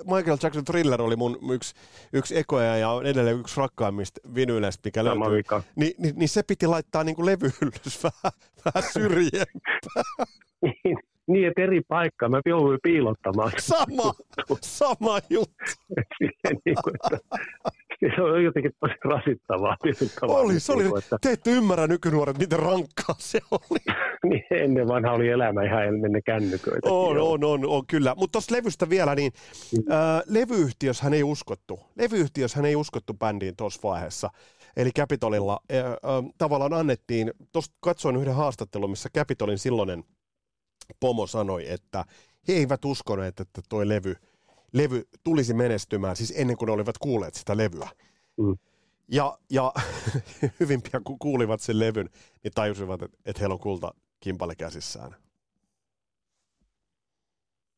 Michael Jackson Thriller oli mun yksi, yksi ekoja ja edelleen yksi rakkaimmista vinyyleistä, mikä sama löytyy. Vika. Ni, niin, niin, se piti laittaa niin kuin levyhyllys *laughs* vähän, vähän syrjempää. Niin, niin, että eri paikkaa. Mä jouduin piilottamaan. Sama, sama juttu. *laughs* niin kuin, että, se on jotenkin tosi rasittavaa. Oli, se oli. Niin että... Te ette ymmärrä nykynuoret, miten rankkaa se oli. *laughs* niin, ennen vanha oli elämä ihan ennen kännyköitä. On, on, on, on, kyllä. Mutta tuosta levystä vielä, niin mm. äh, levyyhtiöshän ei uskottu. Levyyhtiöshän ei uskottu bändiin tuossa vaiheessa. Eli Capitolilla äh, äh, tavallaan annettiin, tuosta katsoin yhden haastattelun, missä Capitolin silloinen – Pomo sanoi, että he eivät uskoneet, että tuo levy, levy tulisi menestymään, siis ennen kuin ne olivat kuulleet sitä levyä. Mm. Ja, ja *laughs* hyvin pian kun kuulivat sen levyn, niin tajusivat, että, että heillä on kulta kimpale käsissään.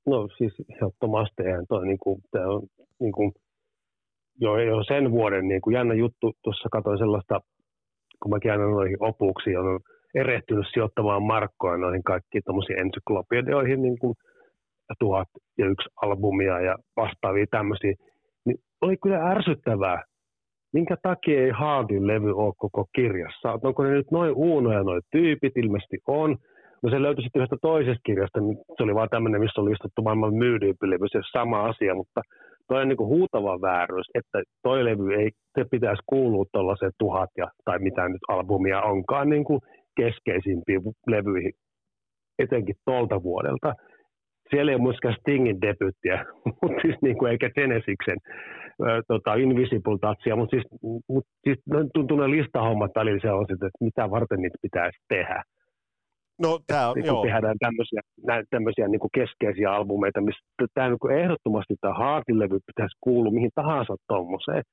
No siis ehdottomasti eihän toi niin kuin, on niin kuin, jo, jo, sen vuoden niin kuin jännä juttu, tuossa katsoin sellaista, kun mäkin aina noihin opuksiin on erehtynyt sijoittamaan markkoja noihin kaikkiin tuommoisiin ensyklopedioihin, niin kuin tuhat ja yksi albumia ja vastaavia tämmöisiä, niin oli kyllä ärsyttävää. Minkä takia ei Haagin levy ole koko kirjassa? Onko ne nyt noin uunoja noin tyypit? Ilmeisesti on. No se löytyi sitten yhdestä toisesta kirjasta, niin se oli vaan tämmöinen, missä oli listattu maailman myydyimmpi levy, se sama asia, mutta toi on niin kuin huutava vääryys, että toi levy ei, se pitäisi kuulua tuollaiseen tuhat ja, tai mitä nyt albumia onkaan niin kuin keskeisimpiin levyihin, etenkin tuolta vuodelta. Siellä ei ole myöskään Stingin debyttiä, *laughs* mutta siis niin kuin eikä Genesiksen tota, Invisible Touchia, mutta siis, mut siis tuntuu ne listahommat välillä sellaiset, että mitä varten niitä pitäisi tehdä. No, tää on, niin joo. tehdään tämmöisiä, näin, tämmöisiä niin kuin keskeisiä albumeita, missä tämä niin kuin ehdottomasti tämä Heartin-levy pitäisi kuulua mihin tahansa tuommoiseen.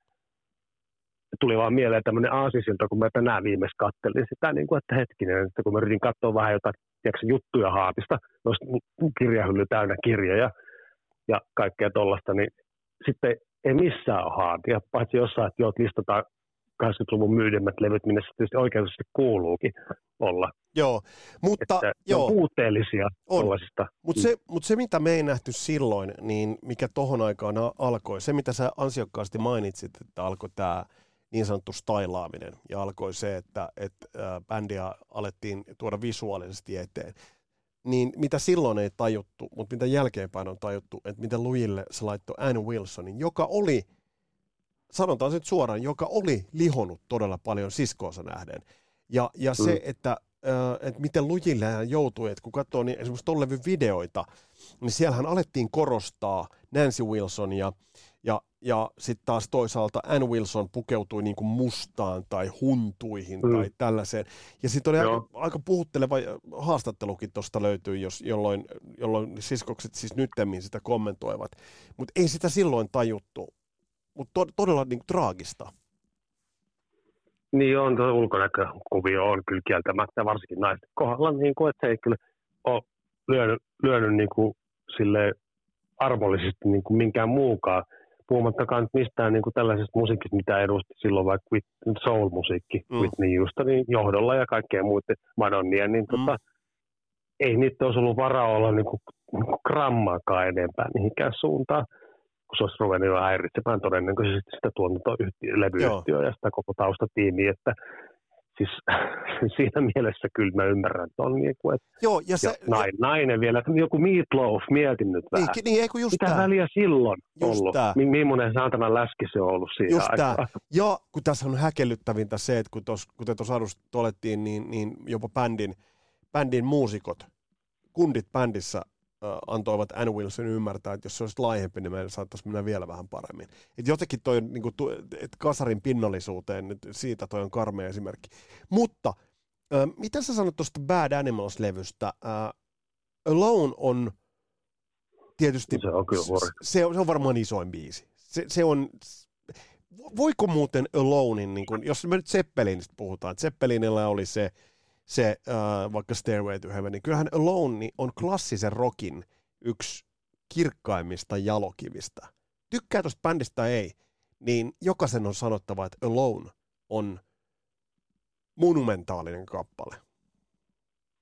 Tuli vaan mieleen tämmöinen aasisilta, kun mä tänään viimeksi kattelin sitä, niin kuin, että hetkinen, että kun mä yritin katsoa vähän jotain tiedätkö, juttuja Haatista, noista kirjahylly täynnä kirjoja ja kaikkea tuollaista, niin sitten ei missään ole Haatia, paitsi jossain, että joo, listataan 80-luvun myydemmät levyt, minne se tietysti oikeasti kuuluukin olla. Joo, mutta että joo. on puutteellisia On. tuollaisista. Mutta se, mut se, mitä me ei nähty silloin, niin mikä tohon aikaan alkoi, se mitä sä ansiokkaasti mainitsit, että alkoi tämä niin sanottu stylaaminen ja alkoi se, että et, äh, bändiä alettiin tuoda visuaalisesti eteen, niin mitä silloin ei tajuttu, mutta mitä jälkeenpäin on tajuttu, että miten Lujille se laittoi Ann Wilsonin, joka oli, sanotaan se nyt suoraan, joka oli lihonut todella paljon siskoonsa nähden. Ja, ja se, Mm. että, äh, että miten lujille hän joutui, että kun katsoo niin esimerkiksi ton levyn videoita, niin siellähän alettiin korostaa Nancy Wilson ja, ja, sitten taas toisaalta Ann Wilson pukeutui niin kuin mustaan tai huntuihin Mm. tai tällaiseen. Ja sitten oli aika, Joo. aika puhutteleva haastattelukin tuosta löytyy, jos, jolloin, jolloin siskokset siis nyttemmin sitä kommentoivat. Mutta ei sitä silloin tajuttu. Mutta to, todella niin kuin, traagista. Niin on, tuo ulkonäkökuvio on kyllä kieltämättä, varsinkin naisten kohdalla, niin kuin, että se ei kyllä ole lyönyt, lyönyt niin kuin, sille armollisesti niin kuin minkään muukaan. Puhumattakaan nyt mistään niin kuin tällaisesta musiikista, mitä edusti silloin vaikka soul-musiikki, Mm. mm. Whitney Houstonin johdolla ja kaikkea muiden Madonnien, niin tota, Mm. ei niitä olisi ollut varaa olla niin kuin, niin kuin grammaakaan enempää mihinkään suuntaan, kun se olisi ruvennut jo häiritsemään todennäköisesti sitä tuotantoyhtiö, levyyhtiöä ja sitä koko taustatiimiä, että siis *laughs* siinä mielessä kyllä mä ymmärrän ton, niin kuin, että Joo, ja se... ja nainen, nainen vielä, joku meatloaf, mietin nyt vähän. niin, niin, ei kun just Mitä tää. väliä silloin Just ollut? tää. Mi- millainen saatana läski se on ollut siinä Just tää. aikaa? Ja kun tässä on häkellyttävintä se, että kun tos, kuten tuossa alussa tolettiin, niin, niin jopa bändin, bändin muusikot, kundit bändissä antoivat Ann Wilson ymmärtää, että jos se olisi laajempi, niin meillä saattaisi mennä vielä vähän paremmin. Et jotenkin toi, niin kuin, et kasarin pinnallisuuteen, nyt siitä toi on karmea esimerkki. Mutta äh, mitä sä sanot tuosta Bad Animals-levystä? Äh, Alone on tietysti Se on kyllä se se on varmaan isoin biisi. Se, se on, voiko muuten Alonein, niin kun, jos me nyt Zeppelinistä puhutaan, Zeppelinillä oli se, se äh, vaikka Stairway to Heaven, niin kyllähän Alone niin on klassisen rockin yksi kirkkaimmista jalokivistä. Tykkää tuosta bändistä tai ei, niin jokaisen on sanottava, että Alone on monumentaalinen kappale.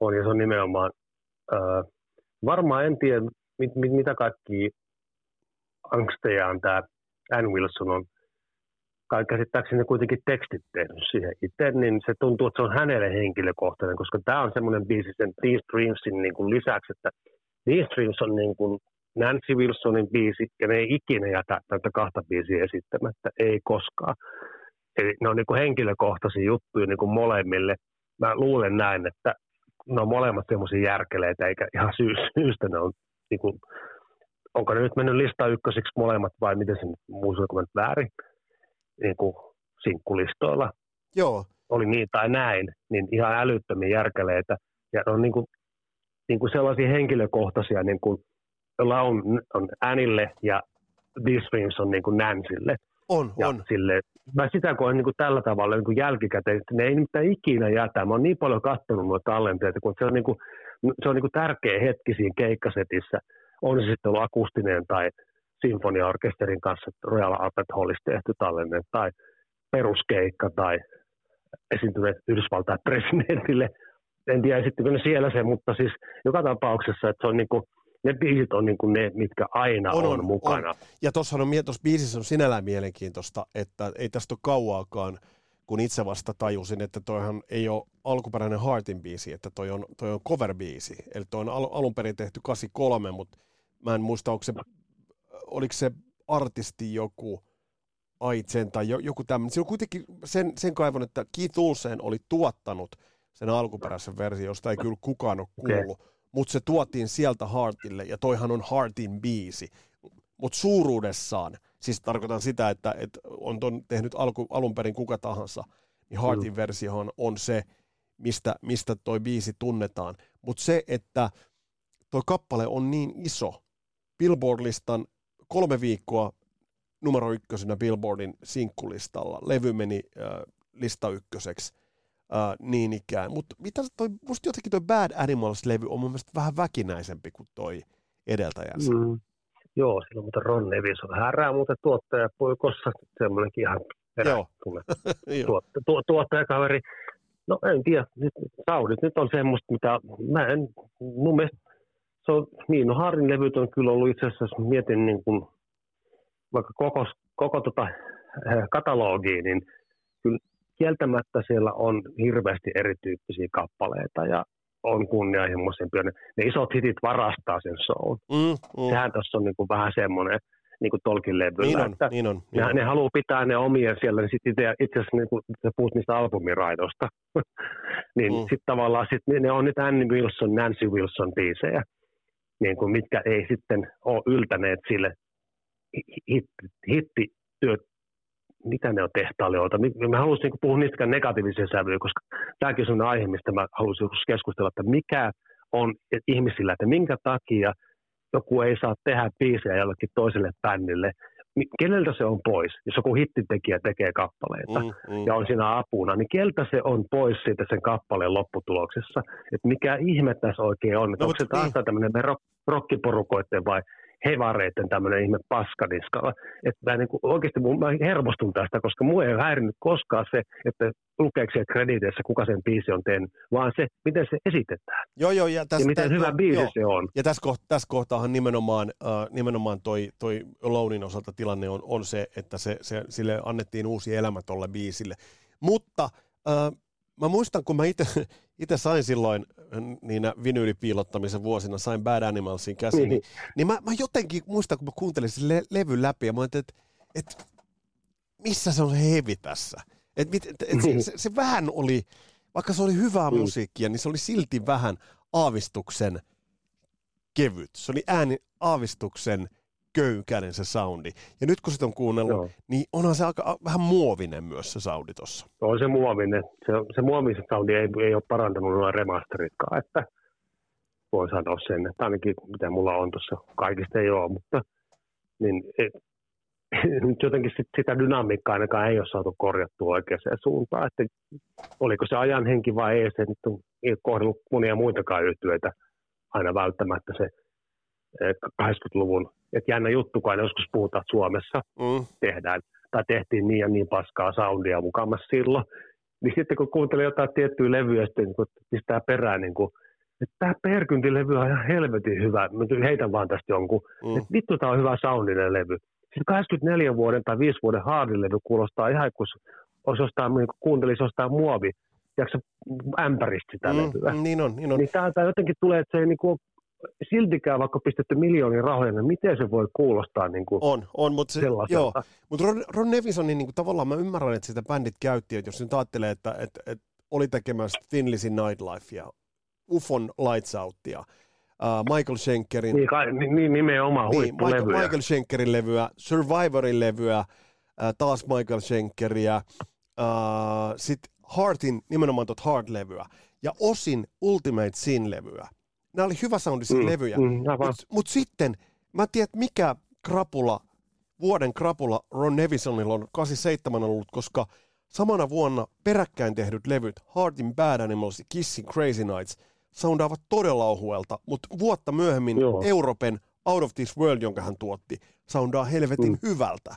on, ja se on nimenomaan, äh, varmaan en tiedä, mit, mit, mitä kaikki angstejaan tämä Ann Wilson on kai käsittääkseni kuitenkin tekstit tehnyt siihen itse, niin se tuntuu, että se on hänelle henkilökohtainen, koska tämä on semmoinen biisi sen These Dreamsin niin kuin lisäksi, että These Dreams on niin kuin Nancy Wilsonin biisi, ja ne ei ikinä jätä tätä kahta biisiä esittämättä, ei koskaan. Eli ne on niin kuin henkilökohtaisia juttuja niin kuin molemmille. Mä luulen näin, että ne on molemmat semmoisia järkeleitä, eikä ihan syy- syystä ne on, niin kuin, onko ne nyt mennyt lista ykkösiksi molemmat vai miten se nyt väärin, niin kuin sinkkulistoilla Joo, oli niin tai näin, niin ihan älyttömiä järkeleitä. Ja ne on niin kuin, niin kuin sellaisia henkilökohtaisia, niin kuin Laun on Anille ja These Dreams on niin kuin Nancylle. on, Ja on. sille, mä sitä koen niin kuin tällä tavalla niin kuin jälkikäteen, että ne ei mitään ikinä jätä. Mä oon niin paljon katsonut noita tallenteita, kun se on, niin kuin, se on niin kuin tärkeä hetki siinä keikkasetissä. On se sitten ollut akustinen tai sinfoniaorkesterin kanssa Royal Albert Hallissa tehty tallenne tai peruskeikka tai esiintyneet Yhdysvaltain *laughs* presidentille. En tiedä esittikö ne siellä se, mutta siis joka tapauksessa, että se on niin kuin, ne biisit on niin kuin ne, mitkä aina On, on, on, mukana. on. Ja tuossa on, biisissä on sinällään mielenkiintoista, että ei tästä ole kauaakaan, kun itse vasta tajusin, että toihan ei ole alkuperäinen Heartin biisi, että toi on, toi on cover-biisi. Eli toi on al- alun perin tehty 83, mutta mä en muista, onko se, oliko se artisti joku Aitsen tai jo, joku tämmöinen. Se on kuitenkin sen, sen kaivon, että Keith Olsen oli tuottanut sen alkuperäisen version, josta ei kyllä kukaan ole kuullut, okay. mutta se tuotiin sieltä Heartille, ja toihan on Heartin biisi. Mutta suuruudessaan, siis tarkoitan sitä, että, että on ton tehnyt alku, alun perin kuka tahansa, niin Heartin mm. versiohan on se, mistä, mistä toi biisi tunnetaan. mutta se, että tuo kappale on niin iso, Billboard-listan kolme viikkoa numero ykkösenä Billboardin sinkkulistalla, levy meni äh, lista ykköseksi, äh, niin ikään. Mutta mitä toi, musta jotenkin toi Bad Animals-levy on mun mielestä vähän väkinäisempi kuin toi edeltäjänsä. Mm. Joo, silloin mutta Ron Nevis on härää muuten tuottaja poikossa, semmoinenkin ihan Joo. *laughs* tuottaja, tu, tuottajakaveri. No en tiedä, nyt, Saudit nyt on semmoista, mitä mä en, mun mielestä se on, niin, no Haarin levyt on kyllä ollut itse asiassa, mietin niin kuin, vaikka koko, koko tota, eh, katalogiin, niin kyllä kieltämättä siellä on hirveästi erityyppisiä kappaleita ja on kunnianhimoisempia. Ne, ne isot hitit varastaa sen shown. Mm, mm. Sehän tässä on niin kuin vähän semmoinen niin kuin tolkin levyllä. Niin on, että niin on, niin ne, on. ne haluaa pitää ne omia siellä, niin sitten itse, itse asiassa niin kuin sä puhut niistä albumiraidosta, *laughs* niin mm. sitten tavallaan sit, ne on nyt Annie Wilson, Nancy Wilson biisejä, niin kuin mitkä ei sitten ole yltäneet sille hitti, hittityöt mitä ne on tehtailijoita. Mä haluaisin niin puhua niistäkään negatiivisia sävyjä, koska tämäkin on sellainen aihe, mistä mä haluaisin keskustella, että mikä on ihmisillä, että minkä takia joku ei saa tehdä biisejä jollekin toiselle bändille. Keneltä se on pois? Jos joku hittitekijä tekee kappaleita mm, mm. ja on siinä apuna, niin keltä se on pois siitä sen kappaleen lopputuloksessa? Että mikä ihme tässä oikein on? No, onko se taas niin. tämmöinen rokkiporukoiden vai hevareiden tämmöinen ihme paskadiskalla. Että mä niin kuin, oikeasti mä hermostun tästä, koska mua ei häirinyt koskaan se, että lukeeko se krediteissä, kuka sen biisi on tehnyt, vaan se, miten se esitetään. Joo, joo, ja, täs, ja miten täs, hyvä biisi joo. se on. Ja tässä, kohta, tässä kohtaahan nimenomaan, äh, nimenomaan toi, toi Alonein osalta tilanne on, on se, että se, se, sille annettiin uusi elämä tolle biisille. Mutta äh, mä muistan, kun mä itse *laughs* sain silloin niinä vinyylipiilottamisen vuosina, sain Bad Animalsin käsiin, niin, niin mä, mä jotenkin muistan, kun mä kuuntelin sen le- levyn läpi, ja mä ajattelin, että et, missä se on se hevi tässä? Et, et, et, et se, se, se vähän oli, vaikka se oli hyvää mm. musiikkia, niin se oli silti vähän aavistuksen kevyt. Se oli ääni aavistuksen köykäinen se soundi. Ja nyt kun sitä on kuunnellut, Joo. niin onhan se aika vähän muovinen myös se soundi tuossa. On se muovinen. Se, se muovinen soundi ei, ei ole parantanut nuo remasteritkaan, että voin sanoa sen, että ainakin mitä mulla on tuossa, kaikista ei ole, mutta niin, et, *laughs* nyt jotenkin sit, sitä dynamiikkaa ainakaan ei ole saatu korjattua oikeaan suuntaan, että oliko se ajan henki vai ei, se nyt on, ei kohdellut monia muitakaan yhtiöitä aina välttämättä se 80-luvun, että jännä juttu, kun joskus puhutaan, että Suomessa mm. tehdään, tai tehtiin niin ja niin paskaa soundia mukamassa silloin, niin sitten kun kuuntelee jotain tiettyä levyä, sitten niin pistää perään, niin kuin, että tämä Perkyntilevy on ihan helvetin hyvä, mä heitän vaan tästä jonkun, mm. että vittu tämä on hyvä soundinen levy. Sitten 84 vuoden tai 5 vuoden haardilevy kuulostaa ihan, kun olisi jostain, niin kuuntelisi jostain muovi, tiedätkö ämpäristä sitä mm, levyä. Niin on, niin on. Niin tämä jotenkin tulee, että se ei niin kuin siltikään vaikka pistetty miljoonia rahoja, niin miten se voi kuulostaa niin kuin On, on, mutta se, joo. Mut Ron, Ron Nevisonin niin kuin, tavallaan mä ymmärrän, että sitä bändit käytti, että jos nyt ajattelee, että, että, että oli tekemässä Thin Lizzy ja Ufon Lights Outia, uh, Michael Schenkerin... Niin, kai, niin nimenomaan niin, Michael, Michael Schenkerin levyä, Survivorin levyä, uh, taas Michael Schenkeriä, uh, sitten Heartin, nimenomaan tuot Heart-levyä, ja osin Ultimate Sin-levyä nämä oli hyvä soundisia mm, levyjä. Mm, Mutta mut sitten, mä en tiedä, mikä krapula, vuoden krapula Ron Nevisonilla on 87 ollut, koska samana vuonna peräkkäin tehdyt levyt Heartin Bad Animals ja Kissing Crazy Nights soundaavat todella ohuelta, mutta vuotta myöhemmin Joo. Euroopan Out of This World, jonka hän tuotti, soundaa helvetin mm. hyvältä.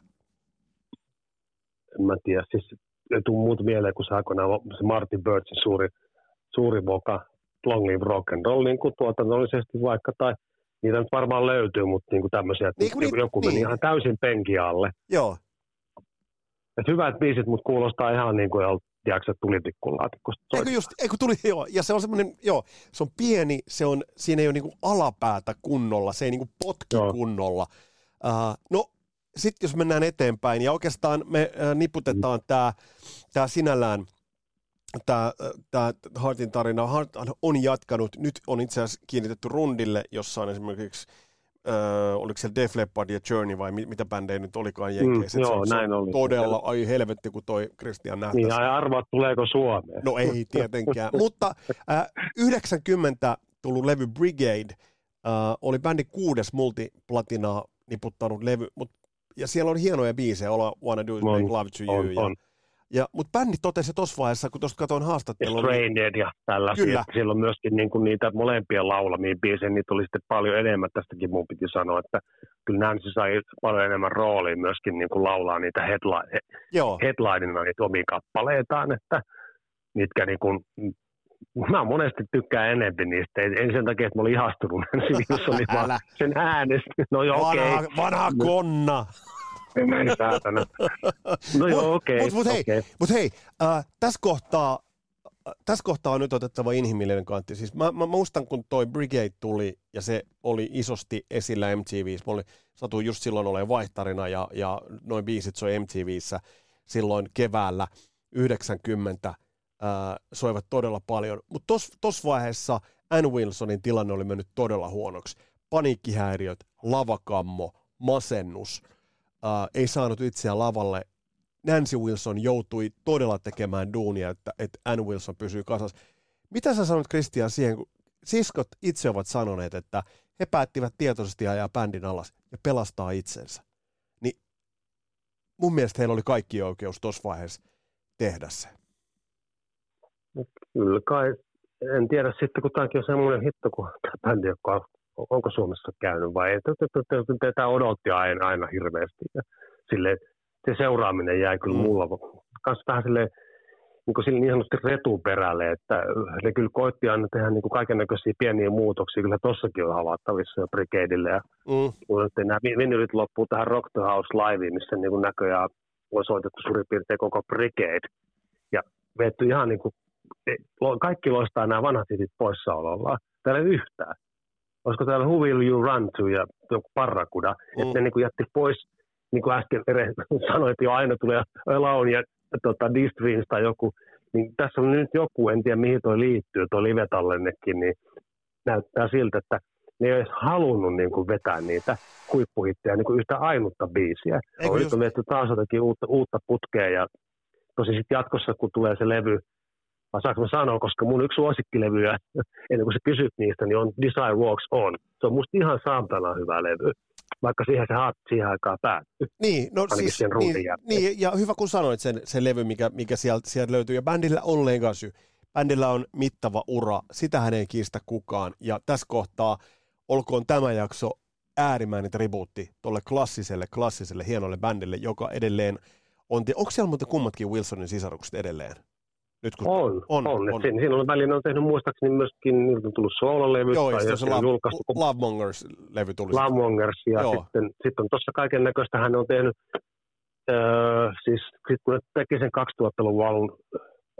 En mä tiedä, siis ei tule muuta mieleen, kun se aikoinaan se Martin Birdsin suuri, suuri voka long live rock and roll niin kuin tuotannollisesti vaikka, tai niitä nyt varmaan löytyy, mutta niin kuin tämmöisiä, että niin kuin joku niin. meni ihan täysin penki alle. Joo. Et hyvät biisit, mutta kuulostaa ihan niin kuin tiedätkö, tulipikkulaatikosta. Eikö just, eikö tuli, joo, ja se on semmoinen, joo, se on pieni, se on, siinä ei ole niinku alapäätä kunnolla, se ei niinku potki joo. kunnolla. Uh, no, sitten jos mennään eteenpäin, ja oikeastaan me uh, niputetaan mm. tämä tää sinällään – tämä, tämä Hartin tarina Hart on jatkanut. Nyt on itse asiassa kiinnitetty rundille, jossa on esimerkiksi Öö, oliko se Def Leppard ja Journey vai mit, mitä bändejä nyt olikaan Jenkeissä. Mm, joo, se, näin oli. Todella, ai helvetti, kun toi Christian nähtäisi. Niin, ai arvaat, tuleeko Suomeen. No ei tietenkään, *laughs* mutta äh, 90 tullut levy Brigade, uh, oli bändi kuudes multiplatinaa niputtanut levy, mut, ja siellä on hienoja biisejä, All I Wanna Do Make Love To You, on, ja, on. Ja, mutta bändi totesi tuossa vaiheessa, kun tuosta katsoin haastattelua, niin, Strained ja tällaisia. Kyllä. Että Siellä on myöskin niin kuin niitä molempia laulamia biisejä, niitä oli sitten paljon enemmän. Tästäkin mun piti sanoa, että kyllä Nancy sai paljon enemmän roolia myöskin niin kuin laulaa niitä headline, joo, headlinina niitä omia kappaleitaan, että mitkä niin kuin, mä monesti tykkään enempi niistä, ei sen takia, että mä olin ihastunut Nancy Wilsonin, *laughs* vaan sen äänestä. No joo, okei, vanha, vanha konna. Okay. saatana. No joo, okei. Mutta mut hei, okei. mut hei äh, tässä kohtaa, äh, tässä kohtaa on nyt otettava inhimillinen kantti. Siis mä, mä muistan, kun toi Brigade tuli ja se oli isosti esillä MTVssä. Mä olin, satuin just silloin olemaan vaihtarina ja, ja noin biisit soi MTVssä silloin keväällä 90 äh, soivat todella paljon. Mutta tos, tos vaiheessa Ann Wilsonin tilanne oli mennyt todella huonoksi. Paniikkihäiriöt, lavakammo, masennus, äh, ei saanut itseään lavalle. Nancy Wilson joutui todella tekemään duunia, että, että Ann Wilson pysyy kasassa. Mitä sä sanot Christian siihen, kun siskot itse ovat sanoneet, että he päättivät tietoisesti ajaa bändin alas ja pelastaa itsensä. Niin mun mielestä heillä oli kaikki oikeus tuossa vaiheessa tehdä se. Kyllä kai, en tiedä sitten, kun tämäkin on semmoinen hitto, kun tämä bändi, on, onko Suomessa käynyt vai ei. Tätä odotti aina, aina hirveästi. Ja sille, se seuraaminen jäi kyllä Mm. mulla kanssa vähän silleen, niin, kuin sille niin sanotusti retuperälle, että ne kyllä koitti aina tehdä niin kaiken näköisiä pieniä muutoksia. Kyllä tossakin on havaittavissa jo Brigadeille. Ja Mm. nyt nämä vinylit loppuu tähän Rock the House liveen, missä niin kuin näköjään on soitettu suurin piirtein koko Brigade. Ja vetty ihan niin kuin, lo- kaikki loistaa nämä vanhat hitit poissaolollaan. Täällä ei yhtään. Olisiko täällä Who Will You Run To ja joku Parrakuda, Mm. että ne niin kuin jätti pois, niin kuin äsken Ere *laughs* sanoi, että jo aina tulee Alone ja tota, D-Streams tai joku. Niin tässä on nyt joku, en tiedä mihin toi liittyy, tuo live-tallennekin, niin näyttää siltä, että ne ei olisi halunnut niin kuin vetää niitä huippuhittejä niin kuin yhtä ainutta biisiä. Eikö on just- taas jotakin uutta, uutta putkea ja tosi sitten jatkossa, kun tulee se levy, vai saanko mä sanoa, koska mun yksi suosikkilevyjä, *laughs* ennen kuin sä kysyt niistä, niin on Desire Walks On. Se on musta ihan saatana hyvä levy, vaikka siihen se haat siihen aikaan päättyi. Niin, no siis, sen niin, jälkeen. niin, ja hyvä kun sanoit sen, sen levy, mikä, mikä sieltä, sieltä löytyy, ja bändillä on legacy, bändillä on mittava ura, sitähän ei kiistä kukaan, ja tässä kohtaa olkoon tämä jakso äärimmäinen tribuutti tuolle klassiselle, klassiselle hienolle bändille, joka edelleen on, te- onko siellä muuten kummatkin Wilsonin sisarukset edelleen? Nyt kun, On, On, on. on. on. Siinä, siinä on välillä on tehnyt muistaakseni myöskin, niiltä on tullut soololevy, joo, ja sitten se on Love, julkaistu Love Mongers-levy tuli. sitten. Lamongers, ja Joo. sitten, sitten on tuossa kaiken näköistä, hän on tehnyt, öö, siis sit kun ne teki sen 2000-luvun alun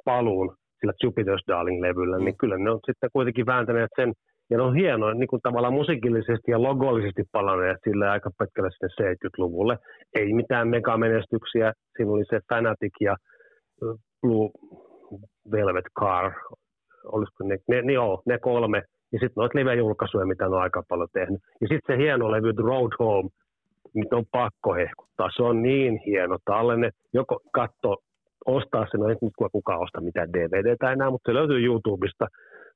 paluun sillä Jupiter's Darling-levyllä, Mm. niin kyllä ne on sitten kuitenkin vääntäneet sen, ja ne on hienoa, niin kuin tavallaan musiikillisesti ja logollisesti palanneet sille aika pitkälle sinne 70-luvulle. Ei mitään megamenestyksiä, siinä oli se Fanatic ja Blue Velvet Car, olisiko ne, ne, ne, joo, ne kolme, ja sitten noita live-julkaisuja, mitä ne on aika paljon tehnyt. Ja sitten se hieno levy The Road Home, nyt on pakko hehkuttaa. Se on niin hieno tallenne. Joko katso, ostaa sen, no ei nyt kukaan osta mitään DVDtä enää, mutta se löytyy YouTubesta.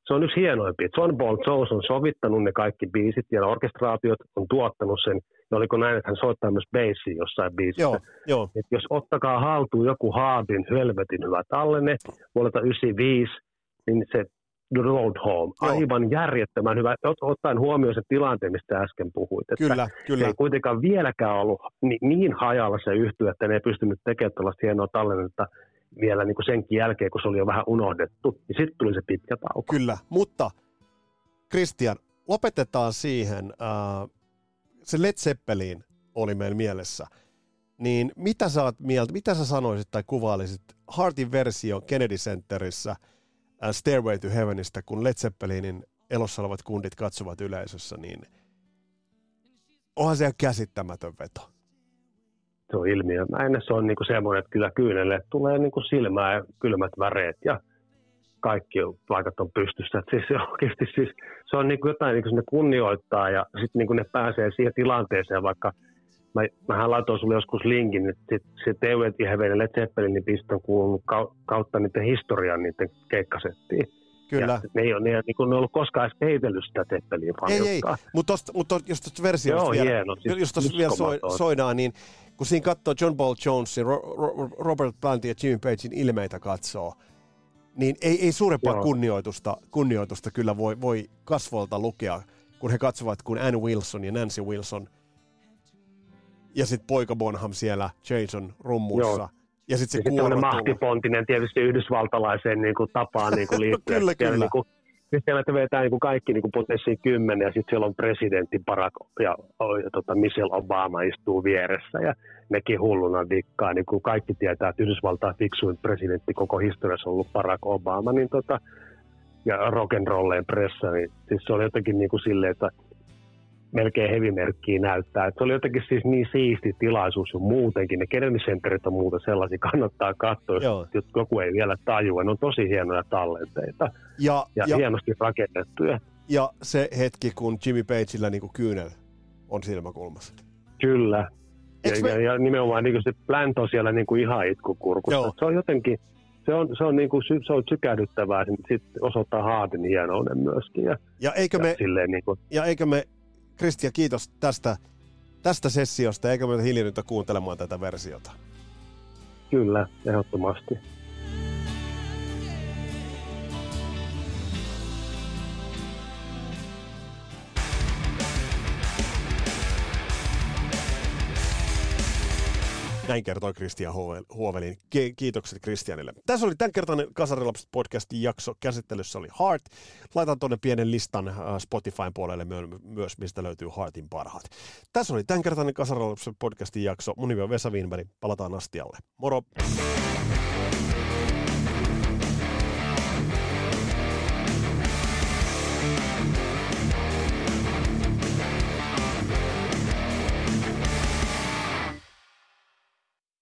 Se on yksi hienoimpia. John Paul Jones on sovittanut ne kaikki biisit ja orkestraatiot on tuottanut sen. Ja oliko näin, että hän soittaa myös bassia jossain biisissä. Joo, joo. Et jos ottakaa haltuun joku Haabin helvetin hyvä tallenne vuodelta 95, niin se The Road Home, Joo. aivan järjettömän hyvä, ot- ottaen huomioon sen tilanteen, mistä äsken puhuit. Että Kyllä, kyllä. ei kuitenkaan vieläkään ollut ni- niin hajalla se yhtyö, että ne ei pystynyt tekemään tällaista hienoa tallennetta vielä niin kuin senkin jälkeen, kun se oli jo vähän unohdettu. Ja sitten tuli se pitkä tauko. Kyllä, mutta Christian, lopetetaan siihen. Äh, se Led Zeppelin oli meillä mielessä. Niin mitä sä oot mieltä, mitä sä sanoisit tai kuvailisit Hartin versio Kennedy Centerissä äh, Stairway to Heavenistä, kun Led Zeppelinin elossa olevat kundit katsovat yleisössä, niin onhan se ihan käsittämätön veto. Se on ilmiömäinen. Se on niin kuin semmoinen, että kyllä kyynelle tulee niin kuin silmää ja kylmät väreet ja kaikki paikat on pystyssä. Et siis oikeasti, siis, se on niin kuin jotain, niin kuin ne kunnioittaa ja sitten niin kuin ne pääsee siihen tilanteeseen, vaikka mä, mähän laitoin sulle joskus linkin, että sit, se Teuet ja Heaven ja Led Zeppelinin pistö on kuulunut kau- kautta niiden historian niiden keikkasettiin. Kyllä. Ja ne ei ole, ne, ei niin kuin, ne ollut koskaan edes peitellyt sitä teppeliä Ei, ei, mutta mut jos tuosta versiosta Joo, vielä, hieno, siis jos tuosta vielä soi, soidaan, niin kun siinä katsoo John Paul Jonesin, Ro, Ro, Robert Plantin ja Jimmy Pagein ilmeitä katsoo, niin ei, ei suurempaa Joo. kunnioitusta, kunnioitusta kyllä voi, voi kasvolta lukea, kun he katsovat, kun Ann Wilson ja Nancy Wilson ja sitten poika Bonham siellä Jason rummuissa. Ja sitten se Ja kuoro tullut. mahtipontinen tietysti yhdysvaltalaiseen niin kuin, tapaan niin kuin *laughs* liittyen. Kyllä, Siellä, kyllä. Niin kuin, sitten siellä että vetää niin kuin kaikki niin kuin potenssiin kymmenen ja sitten siellä on presidentti Barack ja, ja tota Michelle Obama istuu vieressä ja nekin hulluna dikkaa. Niin kuin kaikki tietää, että Yhdysvaltain fiksuin presidentti koko historiassa on ollut Barack Obama, niin tota, ja rock'n'rolleen pressa, niin siis se oli jotenkin niin kuin silleen, että melkein hevimerkkiä näyttää. Että se oli jotenkin siis niin siisti tilaisuus jo muutenkin. Ne Kennedy Centerit on muuten sellaisia, kannattaa katsoa, Joo. jos joku ei vielä tajua. Ne on tosi hienoja tallenteita Ja, ja, ja, hienosti rakennettuja. ja se hetki, kun Jimmy Pageillä niin kuin kyynel on silmäkulmassa. Kyllä. Ja, me- ja, ja, nimenomaan niin kuin se Plant on siellä niin kuin ihan itkukurkussa. Joo. Se on jotenkin, se on, se on, niin kuin, se on sykähdyttävää. Sitten osoittaa Haardin hienouden myöskin. Ja, Ja eikö ja me, silleen niin kuin, ja eikö me Kristian, kiitos tästä, tästä sessiosta, eikö me hiljennytä kuuntelemaan tätä versiota? kyllä, ehdottomasti. Näin kertoi Kristian Huovel- Huovelin. Ki- Kiitokset Kristianille. Tässä oli tämänkertainen Kasarilapset podcastin jakso. Käsittelyssä oli Heart. Laitan tuonne pienen listan äh, Spotifyn puolelle myö- myös, mistä löytyy Heartin parhaat. Tässä oli tämänkertainen Kasarilapset podcastin jakso. Mun nimi on Vesa Wienberg. Palataan astialle. Moro!